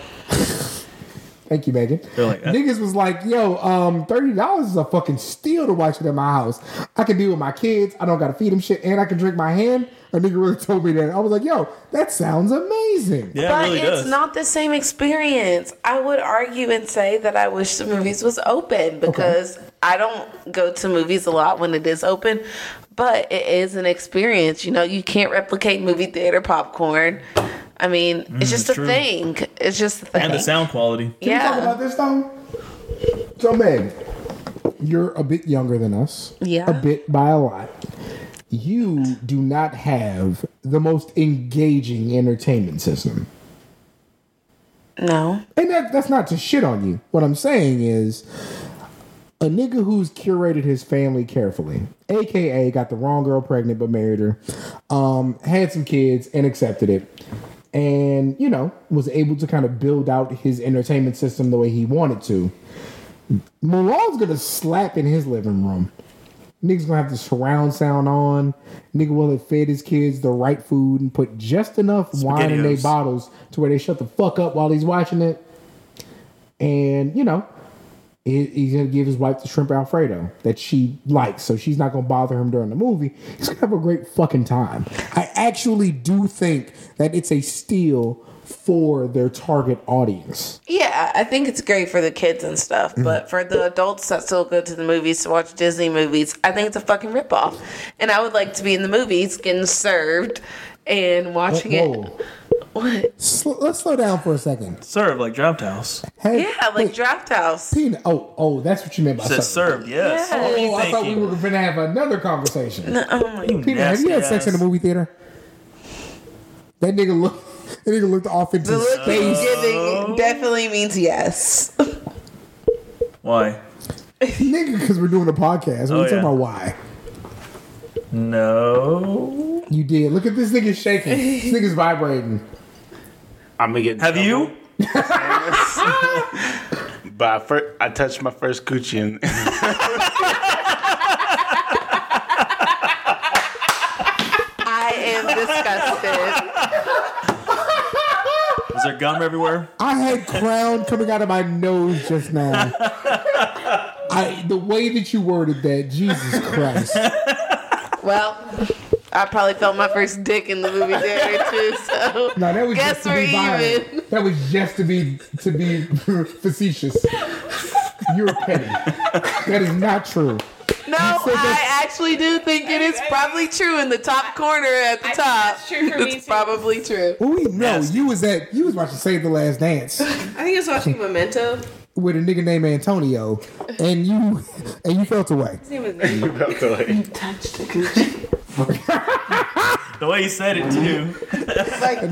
Thank you, Megan. They're like, uh. Niggas was like, yo, um, thirty dollars is a fucking steal to watch it at my house. I can be with my kids. I don't gotta feed them shit, and I can drink my hand. A nigga really told me that. I was like, yo, that sounds amazing. yeah, But it really it's does. not the same experience. I would argue and say that I wish the movies was open because I don't go to movies a lot when it is open, but it is an experience. You know, you can't replicate movie theater popcorn. I mean, it's mm, just a true. thing. It's just a thing. and the sound quality. Can we talk about this though? So, Meg, you're a bit younger than us. Yeah. A bit by a lot. You do not have the most engaging entertainment system. No. And that, that's not to shit on you. What I'm saying is, a nigga who's curated his family carefully, aka got the wrong girl pregnant but married her, um, had some kids and accepted it, and you know was able to kind of build out his entertainment system the way he wanted to. Mulan's gonna slap in his living room. Nigga's gonna have the surround sound on. Nigga will have fed his kids the right food and put just enough wine in their bottles to where they shut the fuck up while he's watching it. And you know, he's gonna give his wife the shrimp alfredo that she likes, so she's not gonna bother him during the movie. He's gonna have a great fucking time. I actually do think that it's a steal for their target audience. Yeah, I think it's great for the kids and stuff, Mm-hmm. but for the adults that still go to the movies to watch Disney movies, I think it's a fucking ripoff. And I would like to be in the movies getting served and watching Whoa. it. What? Sl- let's slow down for a second. Serve like Draft House. Hey, Yeah, like wait, Draft House. peanut. Oh, oh, that's what you meant by Said served. served, yes. Yeah. What were you Oh, I thought we were going to have another conversation. Oh my You have you had nasty sex in ass. the movie theater? That nigga look. That nigga looked off into The look he's space. giving oh. definitely means yes. Why? nigga, because we're doing a podcast. What Oh, are you talking yeah. about? Why? No. You did. Look at this nigga shaking. this nigga's vibrating. I'm gonna get. in Have trouble. you? But I, fir- I touched my first coochie and I am disgusted. Was there gum everywhere? I had crown coming out of my nose just now. I the way that you worded that, Jesus Christ. Well, I probably felt my first dick in the movie theater too, so No, that was guess just to we're be violent. even. That was just to be to be facetious. You're petty. That is not true. No, I actually do think it is probably true in the top corner at the I think top. that's true for me, It's too. probably true. Ooh, no, Nasty. you was at you was watching Save the Last Dance I think I was watching Memento. with a nigga named Antonio, and you and you felt away. His name was Memento. about to like, Touched the coochie. The way he said it too.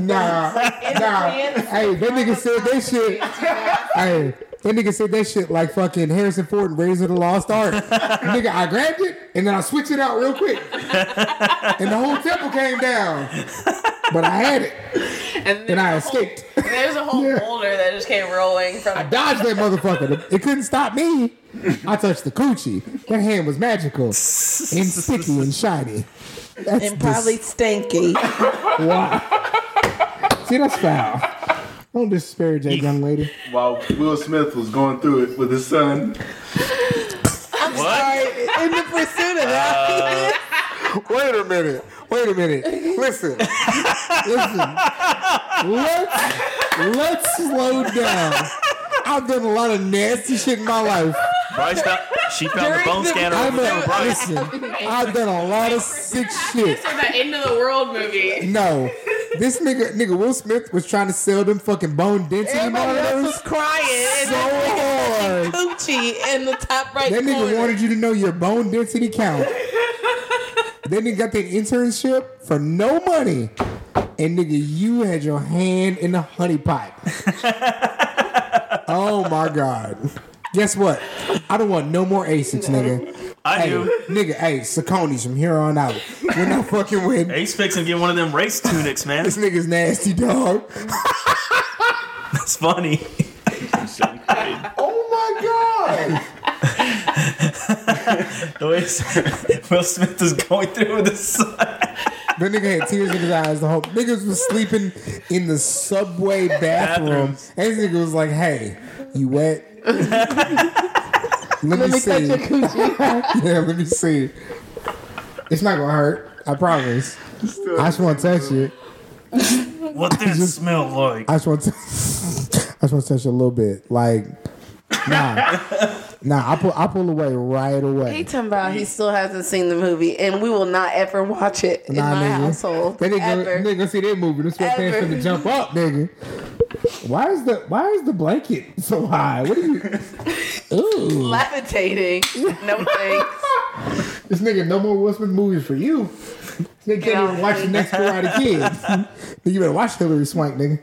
Nah, nah. Hey, that nigga said that shit. Hey, that nigga said that shit like fucking Harrison Ford in Raiders of the Lost Ark. nigga, I grabbed it and then I switched it out real quick, and the whole temple came down. But I had it And and I there's whole- escaped. There's a whole Yeah. boulder that just came rolling from. I dodged that motherfucker. It couldn't stop me. I touched the coochie. That hand was magical and sticky and shiny. That's And probably stinky. wow. See, that's foul. Don't disparage that young lady. While Will Smith was going through it with his son, What? in the pursuit of that. Uh. Wait a minute. Wait a minute. Listen. Listen. Let's let's slow down. I've done a lot of nasty shit in my life. Bryce found, she found the bone the- scanner I've over there done, Bryce. listen, I've done a lot of sick shit. So that end of the world movie. No. This nigga nigga Will Smith was trying to sell them fucking bone density Everybody else was monitors crying. And so hard. coochie in the top right That nigga corner. wanted you to know your bone density count. then nigga got that internship for no money. And nigga, you had your hand in the honey pot. oh my god. Guess what? I don't want no more Asics, nigga. I Hey, do. nigga, hey, Saucony's from here on out. We're not fucking with Ace fixing get one of them race tunics, man. this nigga's nasty dog. That's funny. Oh my god. The way Will Smith is going through with son. That nigga had tears in his eyes the whole niggas was sleeping in the subway bathroom. Bathrooms. And this nigga was like, hey, you wet? let, me, me see. touch your yeah, let me see. It's not gonna hurt. I promise. I just want to touch it. What does it smell like? I just want to. I just want to touch it a little bit. Like, nah, nah. I pull. I pull away right away. He talking about he still hasn't seen the movie, and we will not ever watch it in Nah, my nigga. household. That nigga, nigga see that movie. This sweatpants finna jump up, nigga. Why is the Why is the blanket so high? What are you? Ooh. Levitating. No thanks. this nigga, no more Will Smith movies for you. This nigga can't even watch the next Karate Kid. you better watch Hilary Swank, nigga.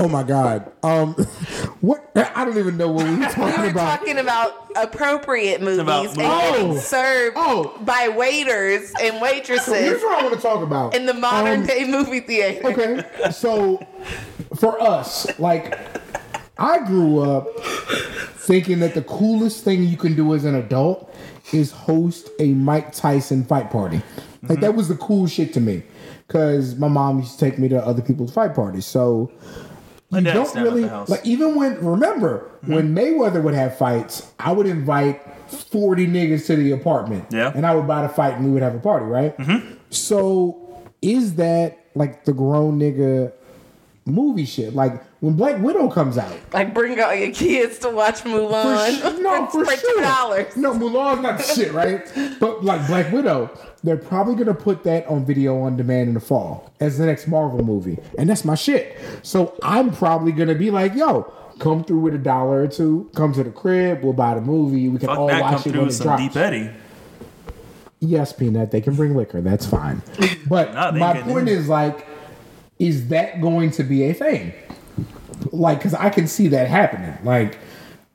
Oh my god. Um, what? I don't even know what we were talking We talking were about. talking about appropriate movies about and movies. getting Oh. served Oh. by waiters and waitresses. Here's waitresses what I want to talk about in the modern Um, day movie theater. Okay, so for us, like, I grew up thinking that the coolest thing you can do as an adult is host a Mike Tyson fight party. Like that was the cool shit to me, because my mom used to take me to other people's fight parties. So you don't used to have at really like even when remember when Mayweather would have fights, I would invite forty niggas to the apartment. Yeah. and I would buy the fight and we would have a party, right? So is that like the grown nigga movie shit? Like when Black Widow comes out, Like bring out your kids to watch Mulan for, no, for, for sure. two dollars. No, Mulan's not shit, right? But like Black Widow, they're probably gonna put that on video on demand in the fall as the next Marvel movie, and that's my shit. So I'm probably gonna be like, yo. Come through with a dollar or two. Come to the crib. We'll buy the movie. We can Fuck all that, come watch it through when with it some drops. deep Eddie. Yes, Peanut, they can bring liquor. That's fine. But Nah, they my point is like, is that going to be a thing? Like, because I can see that happening. Like,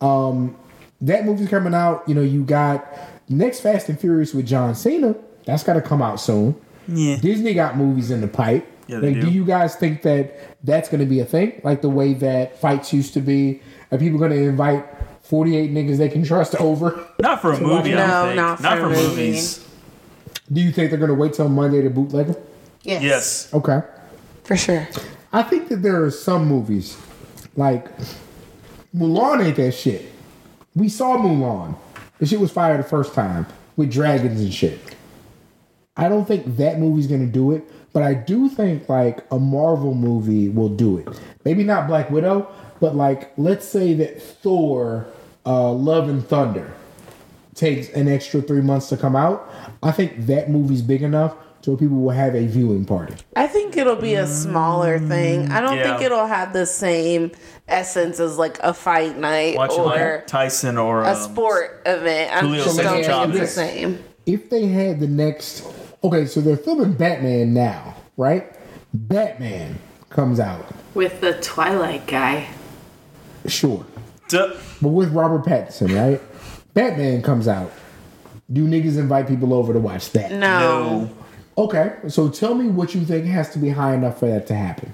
um, that movie's coming out. You know, you got next Fast and Furious with John Cena. That's got to come out soon. Yeah. Disney got movies in the pipe. Yeah, they like, do do. you guys think that that's going to be a thing? Like the way that fights used to be? Are people going to invite 48 niggas they can trust over? Not for a movie, No, don't think. not Not for for a movie. movies. Do you think they're going to wait till Monday to bootleg them? Yes. Yes. Okay. For sure. I think that there are some movies, like Mulan ain't that shit. We saw Mulan. The shit was fire the first time with dragons and shit. I don't think that movie's gonna do it, but I do think like a Marvel movie will do it. Maybe not Black Widow, but like let's say that Thor, uh, Love and Thunder takes an extra three months to come out. I think that movie's big enough so people will have a viewing party. I think it'll be a smaller thing. I don't Yeah. think it'll have the same essence as like a fight night Watching or like Tyson or a um, sport event. I Julio just don't Cesar think it's the same. if they had the next okay so they're filming batman now right batman comes out With the Twilight guy. sure Duh. but with robert pattinson right batman comes out do niggas invite people over to watch that No. No. Okay so tell me what you think has to be high enough for that to happen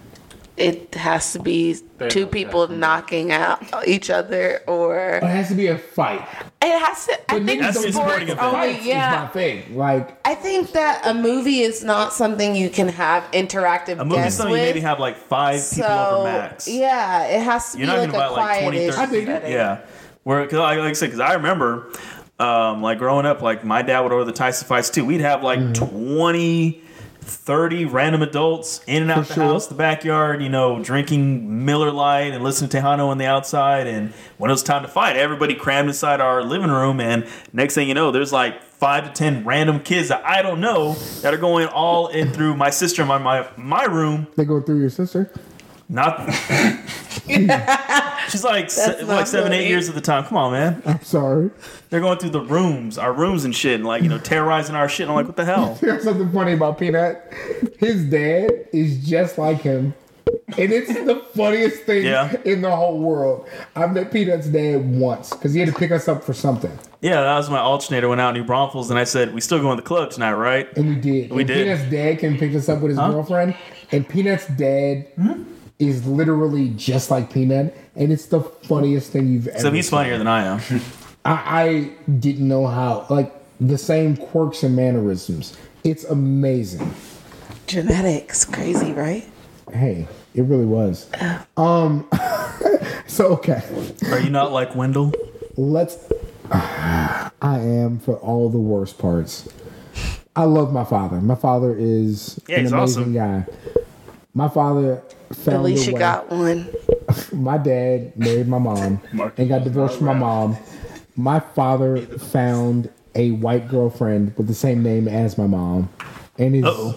It has to be two no people knocking out each other or it has to be a fight it has to I But think niggas Has to be don't sports sporting event. only fights is my thing like I think that a movie is not something you can have interactive A movie's guests something you with. maybe have like five people so over max. yeah, it has to You're be not like gonna a buy like quiet 20, 30. I dig it. setting. Yeah. Where, cause like, like I said, because I remember, um, like growing up, like my dad would order the Tyson fights too. We'd have like Mm-hmm. 20, 30 random adults in and out the sure. house, the backyard, you know, drinking Miller Lite and listening to Tejano on the outside. And when it was time to fight, everybody crammed inside our living room. And next thing you know, there's like five to 10 random kids that I don't know that are going all in through my sister and my, my, my room. they go through your sister Not. She's like se- like seven, eight years at the time. Come on, man. i'm sorry They're going through the rooms, our rooms and shit, and like you know, terrorizing our shit. And I'm like, what the hell? Something funny about Peanut. His dad is just like him. And it's the funniest thing Yeah. in the whole world. I met Peanut's dad once because he had to pick us up for something. Yeah, that was my alternator. Went out in New Braunfels, and I said, "We still going to the club tonight, right?" And we did. We and did. Peanut's dad came and picked us up with his girlfriend. And Peanut's dad Hmm? Is literally just like Peanut. And it's the funniest thing you've ever So he's seen. funnier than I am. I, I didn't know how. Like the same quirks and mannerisms. It's amazing. Genetics, crazy, right? Hey, it really was. Um. so okay. Are you not like Wendell? let's I am for all the worst parts. I love my father. My father is Yeah, an he's amazing awesome. guy. My father At found least you way. got one. my dad married my mom and got divorced from my mom. My father found a white girlfriend with the same name as my mom and is Uh-oh.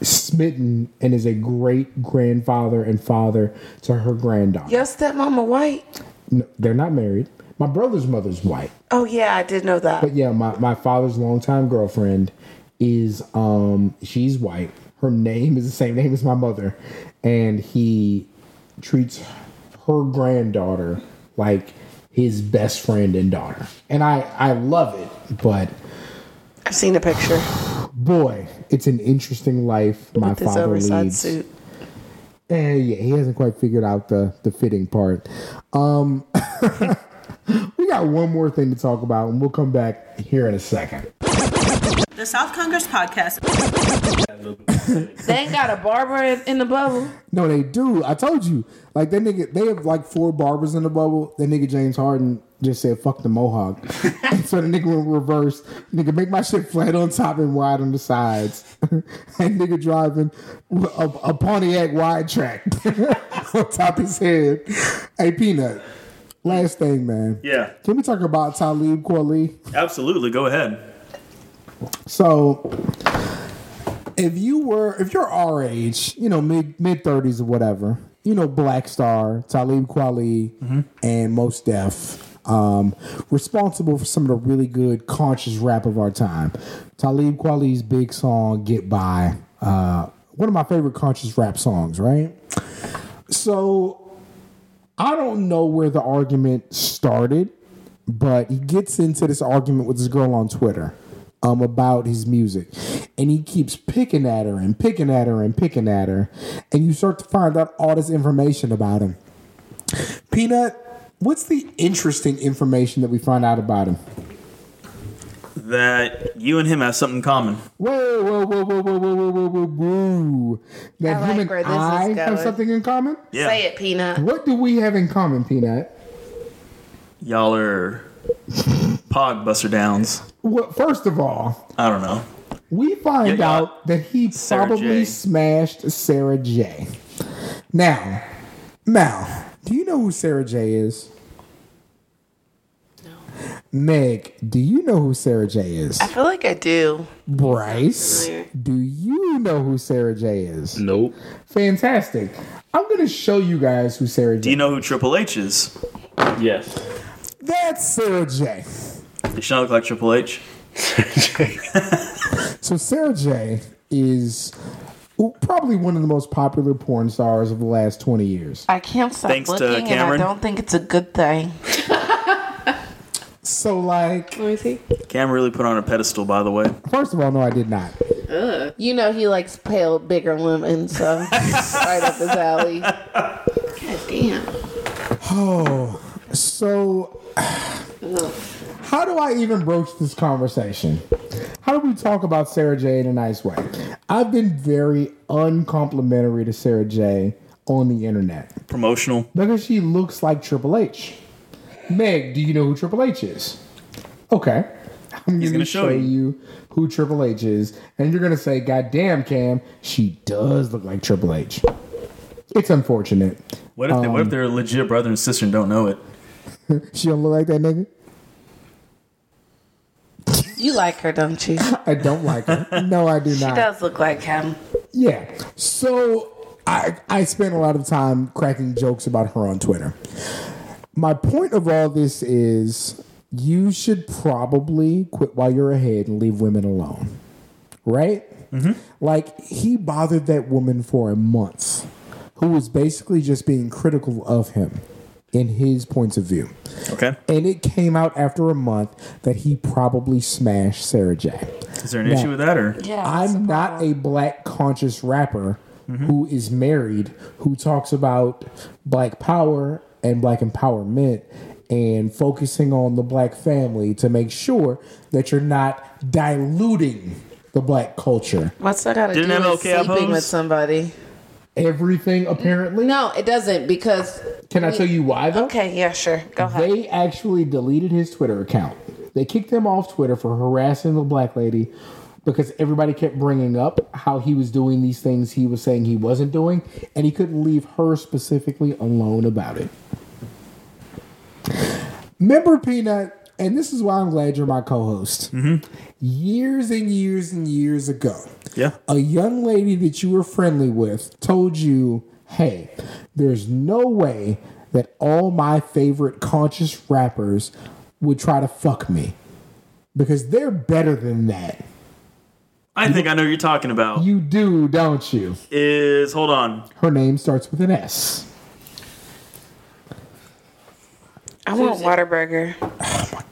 smitten and is a great grandfather and father to her granddaughter. Your stepmama white. No, they're not married, My brother's mother's white. Oh yeah, I did know that. But yeah, my, my father's longtime girlfriend is um she's white. Her name is the same name as my mother, and he treats her granddaughter like his best friend and daughter. And I I love it, but I've seen a picture boy, it's an interesting life my with father oversized leads. suit. Eh, yeah, he hasn't quite figured out the the fitting part. Um, we got one more thing to talk about, and we'll come back here in a second. The South Congress podcast. They ain't got a barber in, in the bubble. No, they do. I told you. Like that nigga, they have like four barbers in the bubble. That nigga James Harden just said "fuck the mohawk," and so the nigga went reverse. Nigga, make my shit flat on top and wide on the sides. and nigga driving a, a Pontiac wide track on top his head. Hey, Peanut. Last thing, man. Yeah, Can we talk about Talib Kweli? absolutely. Go ahead. So, if you were, if you're our age, you know, mid mid thirties or whatever, you know, Black Star, Talib Kweli, and Mos Def, um, responsible for some of the really good conscious rap of our time. Talib Kweli's big song "Get By," uh, one of my favorite conscious rap songs, right? So, I don't know where the argument started, but he gets into this argument with this girl on Twitter um, about his music. And he keeps picking at her and picking at her and picking at her. And you start to find out all this information about him. Peanut, what's the interesting information that we find out about him? That you and him have something in common. Whoa, whoa, whoa, whoa, whoa, whoa, whoa, whoa, whoa, whoa. That I like him and this is I have going. something in common? Yeah, Say it, Peanut. What do we have in common, Peanut? y'all are pod buster downs. Well, first of all, I don't know. we find Yeah, yeah. out that he Sarah probably J. smashed Sarah J. Now, Mal, do you know who Sarah J is? No. Meg, do you know who Sarah J is? I feel like I do. Bryce, do you know who Sarah J is? Nope. Fantastic. I'm going to show you guys who Sarah J Do you know who Triple H is? Yes. That's Sarah J. Does she not look like Triple H? So Sarah J is probably one of the most popular porn stars of the last 20 years. I can't stop Thanks to looking, and I don't think it's a good thing. So, like, Let me see. Cam really put on a pedestal, by the way. first of all, no, I did not. You know he likes pale, bigger women, so right up his alley. God damn. Oh, so how do I even broach this conversation? How do we talk about Sarah J in a nice way? I've been very uncomplimentary to Sarah J on the internet Promotional. because she looks like Triple H. Meg, do you know who Triple H is? Okay. I'm going gonna show you. you who Triple H is, and you're going to say, God damn, Cam, she does look like Triple H. It's unfortunate. What if, they, what Um, if they're a legit brother and sister and don't know it? She don't look like that nigga? You like her, don't you? I don't like her. No, I do not. She does look like him. Yeah. So I I spent a lot of time cracking jokes about her on Twitter. My point of all this is you should probably quit while you're ahead and leave women alone. Right? Mm-hmm. Like he bothered that woman for a month who was basically just being critical of him in his points of view. Okay. And it came out after a month that he probably smashed Sarah J. Is there an Now- issue with that or? Yeah. I'm the not problem. a black conscious rapper mm-hmm. who is married who talks about black power and black empowerment and focusing on the black family to make sure that you're not diluting the black culture. What's that got to do with sleeping with somebody? Everything apparently. No, it doesn't because. Can I tell you why though? Okay, yeah, sure. Go ahead. They actually deleted his Twitter account. They kicked him off Twitter for harassing the black lady because everybody kept bringing up how he was doing these things he was saying he wasn't doing, and he couldn't leave her specifically alone about it. Remember, Peanut, and this is why I'm glad you're my co host. Mm-hmm. Years and years and years ago, Yeah. a young lady that you were friendly with told you, hey, there's no way that all my favorite conscious rappers would try to fuck me because they're better than that. I think I know what you're talking about. You do, don't you? Is hold on. Her name starts with an S. I want Whataburger. Oh my god, Peanut.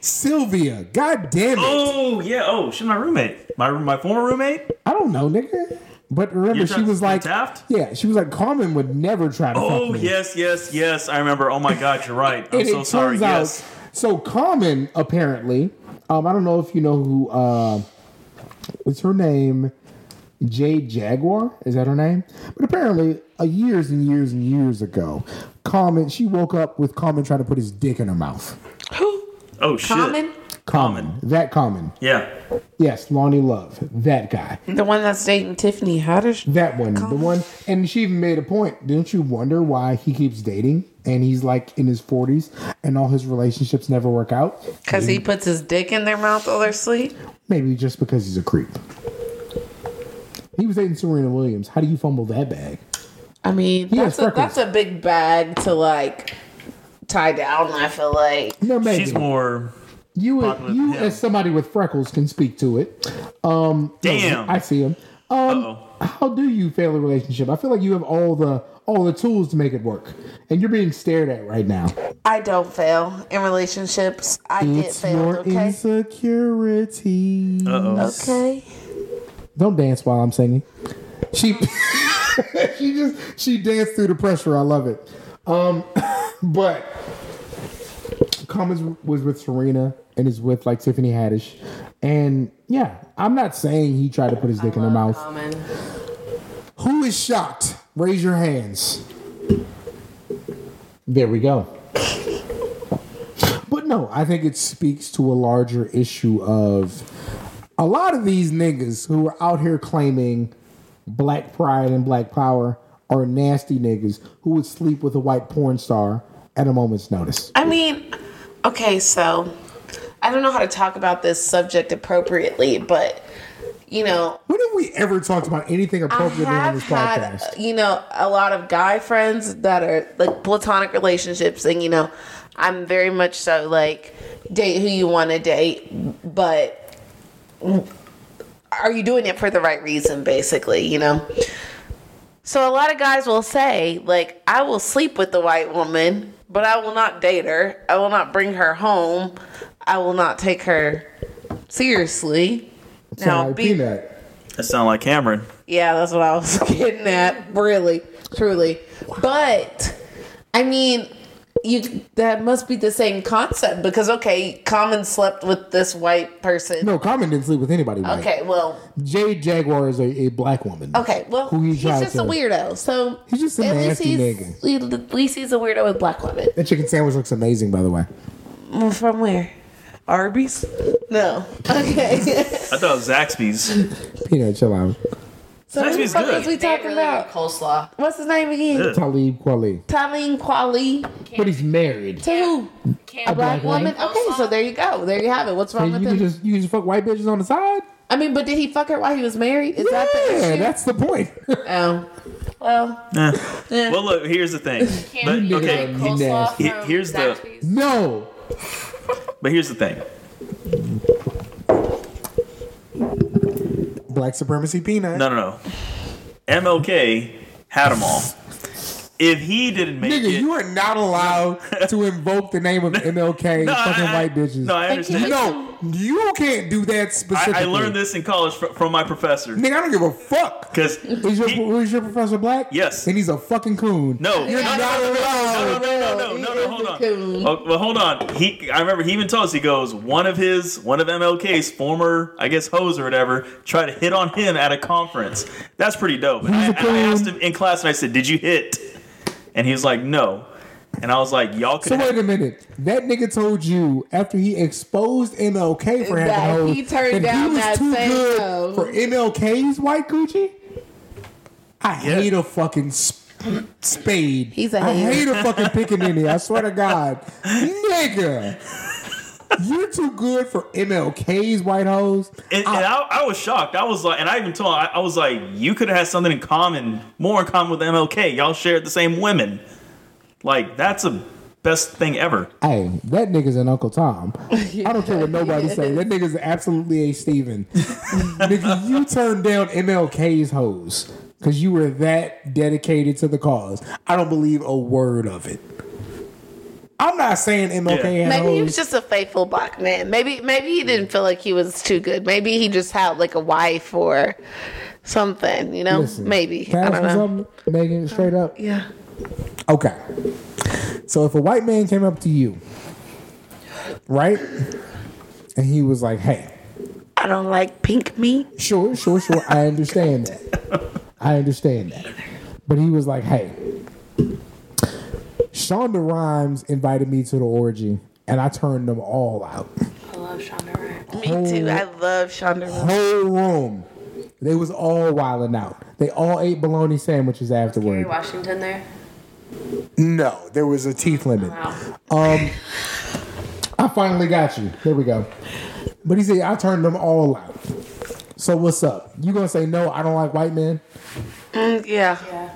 Sylvia, god damn it. Oh yeah. Oh, she's my roommate. My my former roommate. I don't know, nigga. But remember, she was like, Taft? yeah, she was like, Carmen would never try to Oh fuck me. yes, yes, yes. I remember. Oh my God, you're right. I'm and so it sorry. turns out, Yes. so Carmen apparently, um, I don't know if you know who, uh, what's her name? Jade Jaguar is that her name? But apparently, uh, years and years and years ago, Carmen she woke up with Carmen trying to put his dick in her mouth. Oh shit. Common? Common, that Common, Yeah. yes, Lonnie Love, that guy. The one that's dating Tiffany Haddish? That one, the one, and she even made a point. Didn't you wonder why he keeps dating and he's like in his forties and all his relationships never work out? Because he puts his dick in their mouth while they're asleep? Maybe just because he's a creep. He was dating Serena Williams. How do you fumble that bag? I mean, He that's a, that's a big bag to like tie down, I feel like. No, maybe She's more. you. popular You, than as somebody with freckles, can speak to it. Um, Damn. I see him. Um, Uh-oh. how do you fail a relationship? I feel like you have all the all the tools to make it work, and you're being stared at right now. I don't fail in relationships. I get It's failed, your okay? insecurity. Uh oh. Okay. Don't dance while I'm singing. She she just she danced through the pressure. I love it. Um, but Commons was with Serena and is with like Tiffany Haddish, and yeah, I'm not saying he tried to put his dick in her mouth. Common. Who is shocked? Raise your hands. There we go. But no, I think it speaks to a larger issue of a lot of these niggas who are out here claiming black pride and black power are nasty niggas who would sleep with a white porn star at a moment's notice. I mean, okay, so I don't know how to talk about this subject appropriately, but you know, When have we ever talked about anything appropriately on this had, podcast? you know, a lot of guy friends that are like platonic relationships, and you know, I'm very much so like date who you want to date, but are you doing it for the right reason, basically, you know? So a lot of guys will say, like, I will sleep with the white woman, but I will not date her. I will not bring her home. I will not take her seriously. Sound like be- Peanut. That sound like Cameron. yeah, that's what I was getting at. Really, truly. But I mean, you that must be the same concept because okay, Common slept with this white person. No, Common didn't sleep with anybody white. Okay, well, Jade Jaguar is a, a black woman. okay, well, Who he he's just to- a weirdo. So He's just a at least nasty he's, nigga. At least he's a weirdo with black women. That chicken sandwich looks amazing, by the way. From where? Arby's? No. Okay. I thought it was Zaxby's. Peanut, chill out. So who the Zaxby's fuck good. is we talking really about? good coleslaw. What's his name again? Good. Talib Kweli. Talene Kweli. But he's married. To who? A black black woman? woman? Okay, so there you go. There you have it. What's wrong And with you him? just you can just fuck white bitches on the side? I mean, but did he fuck her while he was married? Is that the Yeah, issue? that's the point. Oh. Well, Eh. Well, look. Here's the thing. But, You okay. nigga. Coleslaw nasty. from Here's the- Zaxby's. no. But here's the thing. Black supremacy peanut. No, no, no. MLK had them all. If he didn't make Nigga, it, you are not allowed to invoke the name of MLK No, I- fucking I- white bitches. No, I understand. No, you can't do that I, specifically. I learned this in college fr- from my professor. Nigga, I don't give a fuck. Because Is your, is your professor black? Yes. And he's a fucking coon. no, You're no, not no, no, allowed. no, no, no, no, no, no, hold on. Oh, well, hold on. He, I remember he even told us. He goes, one of his, one of MLK's former, I guess, hoes or whatever, tried to hit on him at a conference. That's pretty dope. And I, He's a and I asked him in class, and I said, "Did you hit?" And he was like, "No." And I was like, "Y'all could." So have- wait a minute. That nigga told you after he exposed MLK for having That hoes he turned that down he was that too same good hoe. for MLK's white Gucci. I Yeah. hate a fucking sp- spade. He's a I hater. hate a fucking pickaninny. I swear to God, nigga. You're too good for MLK's white hoes. And, and I, I was shocked. I was like, and I even told, I, I was like, you could have had something in common, more in common with MLK. Y'all shared the same women. Like that's a best thing ever. Hey, that nigga's an Uncle Tom. I don't care what nobody say. That nigga's absolutely a Steven. Nigga, you turned down MLK's hoes because you were that dedicated to the cause. I don't believe a word of it. I'm not saying MLK Yeah. had Maybe he was just a faithful black man. Maybe maybe he didn't feel like he was too good. Maybe he just had like a wife or something. You know, Listen, maybe can I I don't know. something, Megan, straight up? Yeah. Okay. So if a white man came up to you, right? And he was like, hey, I don't like pink meat. Sure, sure, sure. I understand that. I understand that. But he was like, hey, Shonda Rhimes invited me to the orgy, and I turned them all out. I love Shonda Rhimes. Me too. I love Shonda Rhimes. Whole room. They was all wilding out. They all ate bologna sandwiches Kerry afterward. Washington there. No, there was a teeth limit. Wow. Um, I finally got you. There we go. But he said I turned them all out. So what's up? You gonna say no? I don't like white men. Mm, yeah. Yeah.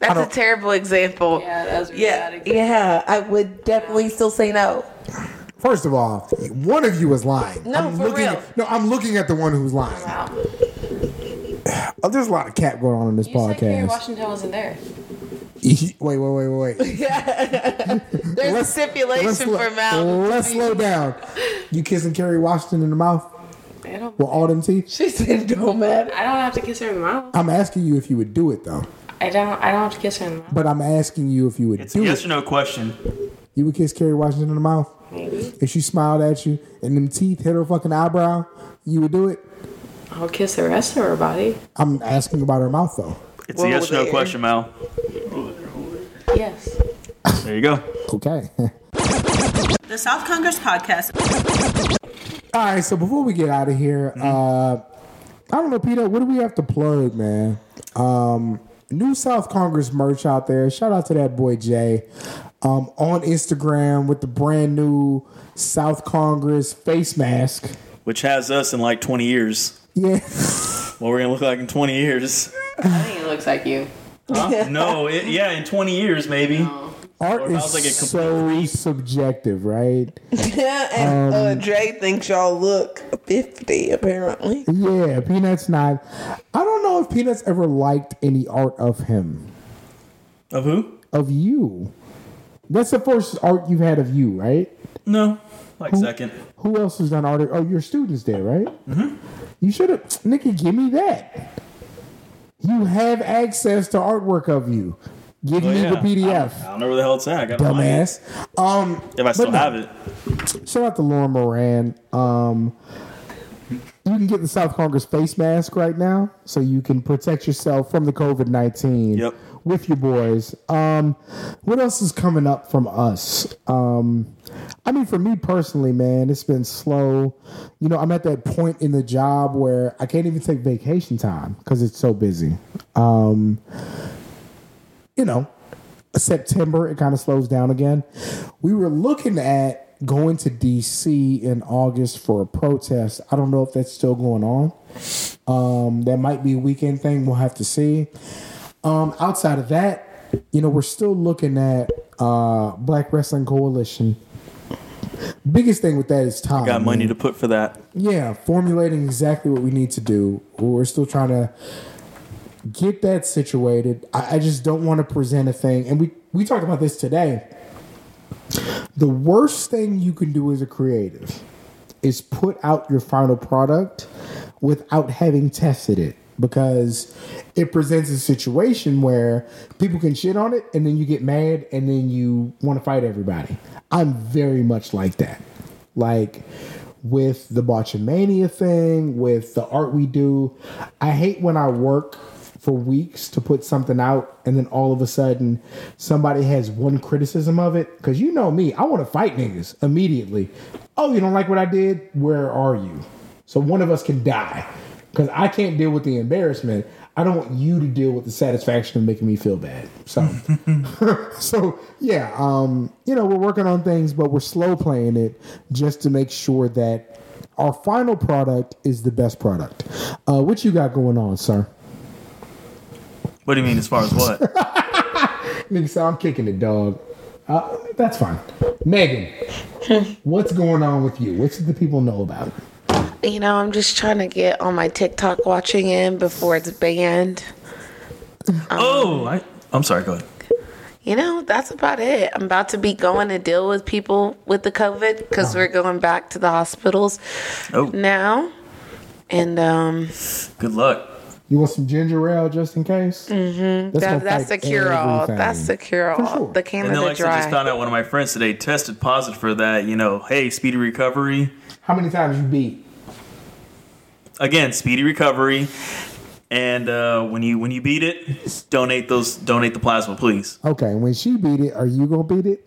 That's a terrible example. Yeah, that was really Yeah, bad example. yeah, I would definitely still say no. First of all, one of you is lying. No, I'm for looking real. At, no, I'm looking at the one who's lying. Wow. Oh, there's a lot of cat going on in this You said Kerry podcast. Washington wasn't there. wait, wait, wait, wait, wait. There's a Let's- stipulation let's, for slow, mouth. let's slow down. You kissing Kerry Washington in the mouth I don't. with all them teeth? She said, "Don't matter." I don't have to kiss her in the mouth. I'm asking you if you would do it though. I don't. I don't have to kiss her in the mouth. But I'm asking you if you would It's a do yes it. or no question. You would kiss Kerry Washington in the mouth Maybe. if she smiled at you and them teeth hit her fucking eyebrow. You would do it. I'll kiss the rest of her body. I'm asking about her mouth though. It's a yes or no there. question, Mal. Yes. There you go. Okay. The South Congress podcast All right, so before we get out of here, uh, I don't know, Peter, what do we have to plug, man? Um, new South Congress merch out there. Shout out to that boy Jay um, on Instagram with the brand new South Congress face mask. Which has us in like 20 years. Yeah, What we're gonna look like in 20 years? I think it looks like you. Huh? no, it, yeah, in 20 years maybe. Art Or is like a so subjective, right? Yeah, and uh, Dre thinks y'all look 50, apparently. Yeah, Peanuts not. I don't know if Peanuts ever liked any art of him, Of who? of you. That's the first art you've had of you, right? No, like second. Who else has done art? Oh, your students there, right? Mm-hmm. You should have, nigga. Give me that. You have access to artwork of you. Give Oh, me yeah. the PDF, don't, I don't know where the hell it's at. I gotta find it. dumbass. Um, If I still no. have it. shout out to Lauren Moran. Um, you can get the South Congress face mask right now, so you can protect yourself from the COVID nineteen. Yep. With your boys. Um, what else is coming up from us? Um, I mean, for me personally, man, it's been slow. You know, I'm at that point in the job where I can't even take vacation time because it's so busy. Um, you know, September, it kind of slows down again. We were looking at going to DC in August for a protest. I don't know if that's still going on. Um, that might be a weekend thing. We'll have to see. Um, outside of that, you know, we're still looking at uh, Black Wrestling Coalition. Biggest thing with that is time. Got money man. to put for that. Yeah, formulating exactly what we need to do. We're still trying to get that situated. I, I just don't want to present a thing, and we we talked about this today. The worst thing you can do as a creative is put out your final product without having tested it because it presents a situation where people can shit on it and then you get mad and then you want to fight everybody. I'm very much like that. Like with the Botchamania thing, with the art we do, I hate when I work for weeks to put something out and then all of a sudden somebody has one criticism of it. Cause you know me, I want to fight niggas immediately. Oh, you don't like what I did? Where are you? So one of us can die. because I can't deal with the embarrassment. I don't want you to deal with the satisfaction of making me feel bad. So, so yeah, um, you know, we're working on things, but we're slow playing it just to make sure that our final product is the best product. Uh, what you got going on, sir? What do you mean as far as what? Nigga, so I'm kicking it, dog. Uh, that's fine. Megan, what's going on with you? What should the people know about? You know, I'm just trying to get on my TikTok watching in before it's banned. oh, I, I'm sorry. Go ahead. You know, that's about it. I'm about to be going to deal with people with the COVID because we're going back to the hospitals Oh, now. And um, good luck. You want some ginger ale just in case? Mm-hmm. that, that's the cure all. That's the cure all. sure. The And Canada then, like I said, just found out one of my friends today tested positive for that. You know, hey, speedy recovery. How many times you beat? Again, speedy recovery. And uh, when you when you beat it, donate those donate the plasma, please. Okay, when she beat it, are you gonna beat it?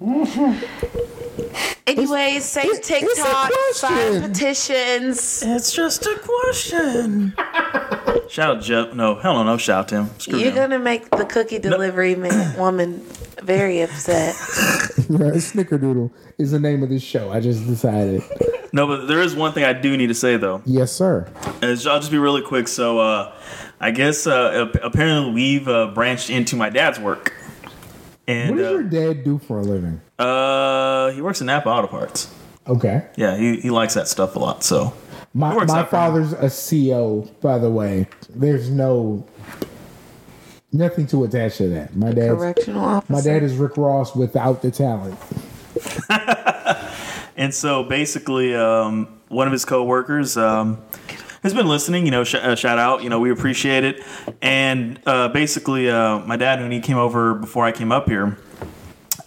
Anyways, save it's a TikTok, sign petitions. It's just a question. shout out Jeff. No, hell no, no shout to him. Screw You're him. gonna make the cookie delivery man, woman very upset. Yeah, Snickerdoodle is the name of this show. I just decided. No, but there is one thing I do need to say though. Yes, sir. Is I'll just be really quick. So, uh, I guess uh, apparently we've uh, branched into my dad's work, and What does your uh, dad do for a living? Uh, he works in Napa Auto Parts. Okay. Yeah, he, he likes that stuff a lot. So, My, my out for him. father's a CEO, by the way. There's no nothing to attach to that. My dad's Correctional officer. my dad is Rick Ross without the talent. and so basically, um, one of his coworkers um, has been listening. You know, sh- uh, shout out. You know, we appreciate it. And uh, basically, uh, my dad, when he came over before I came up here,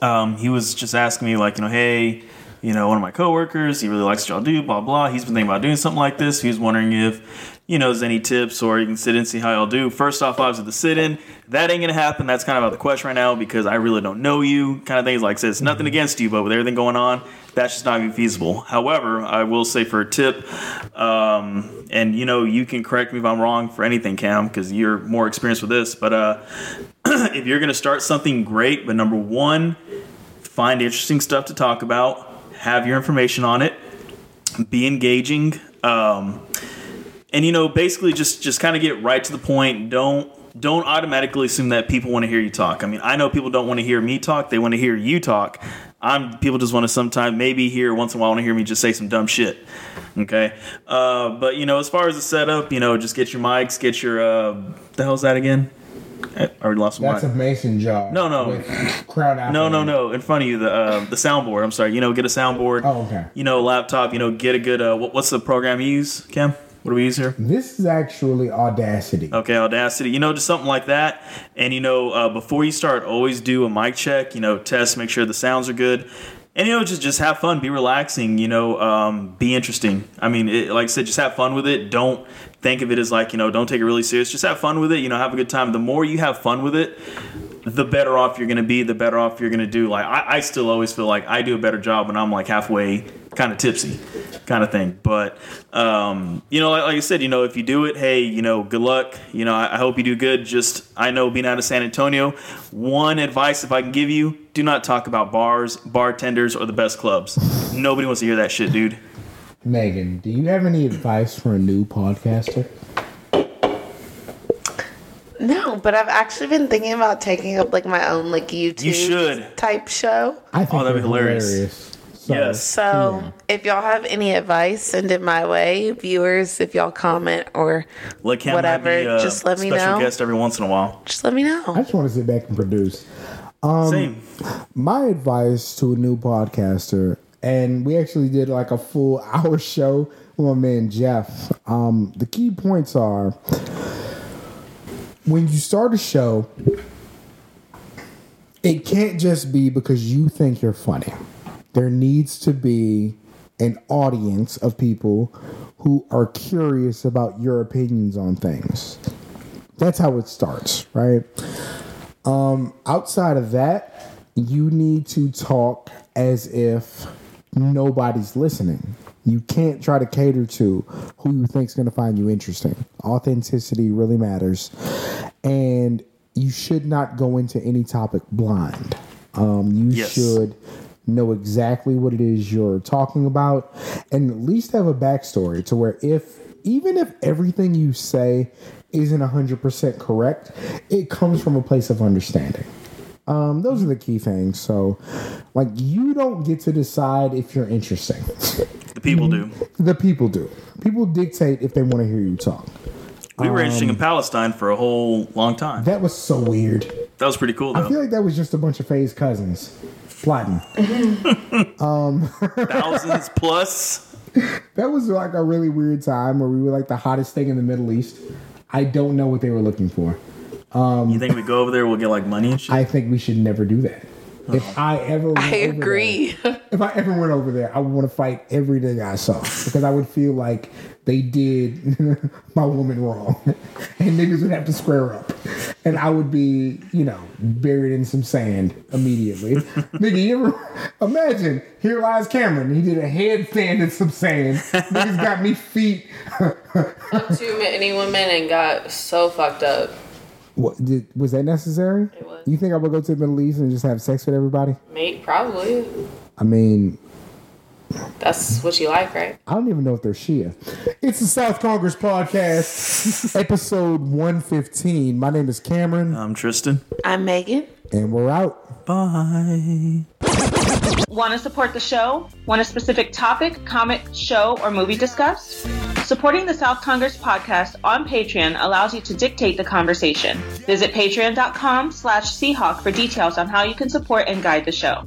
um, he was just asking me like, you know, hey, you know, one of my coworkers, he really likes what y'all do, blah blah. He's been thinking about doing something like this. He was wondering if, you know, there's any tips or you can sit in and see how y'all do. First off, I was at the sit in, that ain't gonna happen. That's kind of out of the question right now because I really don't know you. Kind of things like this. Nothing against you, but with everything going on, that's just not gonna be feasible. However, I will say for a tip, um, and you know, you can correct me if I'm wrong for anything, Cam, because you're more experienced with this. But uh, if you're gonna start something great, but number one, find interesting stuff to talk about, have your information on it, be engaging, um, and you know, basically just just kind of get right to the point. Don't don't automatically assume that people want to hear you talk. I mean, I know people don't want to hear me talk; they want to hear you talk. I'm people just want to sometimes maybe hear once in a while want to hear me just say some dumb shit. Okay, uh, but you know, as far as the setup, you know, just get your mics, get your uh, the hell's that again? I already lost my That's a mason jar. No, no. with apple. no, no, no. In front of you, the uh, the soundboard. I'm sorry. You know, get a soundboard. Oh, okay. You know, laptop. You know, get a good. Uh, what, what's the program you use, Cam? What do we use here? This is actually Audacity. Okay, Audacity. You know, just something like that. And you know, uh, before you start, always do a mic check. You know, test, make sure the sounds are good. And you know, just just have fun, be relaxing. You know, um, be interesting. I mean, it, like I said, just have fun with it. Don't think of it as like you know, don't take it really serious. Just have fun with it. You know, have a good time. The more you have fun with it, the better off you're going to be. The better off you're going to do. Like I, I still always feel like I do a better job when I'm like halfway kind of tipsy, kind of thing. But um, you know, like, like I said, you know, if you do it, hey, you know, good luck. You know, I, I hope you do good. Just I know being out of San Antonio, one advice if I can give you: do not talk about bars, bartenders, or the best clubs. Nobody wants to hear that shit, dude. Megan, do you have any advice for a new podcaster? No, but I've actually been thinking about taking up like my own like YouTube You should. type show. I think Oh, that'd be you're hilarious. So, Yes. So Yeah. if y'all have any advice, send it my way. Viewers, if y'all comment or Like Whatever, might be a just let me know. special know. guest every once in a while. just let me know. I just want to sit back and produce. Um, Same. My advice to a new podcaster, and we actually did like a full hour show with my man Jeff. Um, the key points are when you start a show, it can't just be because you think you're funny. There needs to be an audience of people who are curious about your opinions on things. That's how it starts, right? Um, outside of that, you need to talk as if nobody's listening. You can't try to cater to who you think's going to find you interesting. Authenticity really matters, and you should not go into any topic blind. Um, you Yes. should know exactly what it is you're talking about, and at least have a backstory to where if even if everything you say isn't 100% correct, it comes from a place of understanding. Um, those are the key things. So, like, you don't get to decide if you're interesting. The people do. the people do. People dictate if they want to hear you talk. We were interesting in Um, Palestine for a whole long time. That was so weird. That was pretty cool I feel like that was just a bunch of Faye's cousins plotting. Thousands plus. That was like a really weird time where we were like the hottest thing in the Middle East. I don't know what they were looking for. Um, you think we go over there, we'll get like money and shit? I think we should never do that. If oh. I ever, went I over agree. there- if I ever went over there, I would want to fight every nigga I saw because I would feel like they did my woman wrong, and niggas would have to square up, and I would be, you know, buried in some sand immediately. Nigga, you ever imagine? Here lies Cameron. He did a headstand in some sand. Niggas got me feet. Up too many women and got so fucked up. What did, was that necessary? It was. You think I would go to the Middle East and just have sex with everybody? Mate, probably. I mean, That's what you like, right? I don't even know if they're Shia. It's the South Congress Podcast, episode 115. My name is Cameron, I'm Tristan. I'm Megan. and we're out. Bye. Want to support the show? Want a specific topic, comic, show, or movie discussed? Supporting the South Congress podcast on Patreon allows you to dictate the conversation. Visit patreon.com slash Seahawk for details on how you can support and guide the show.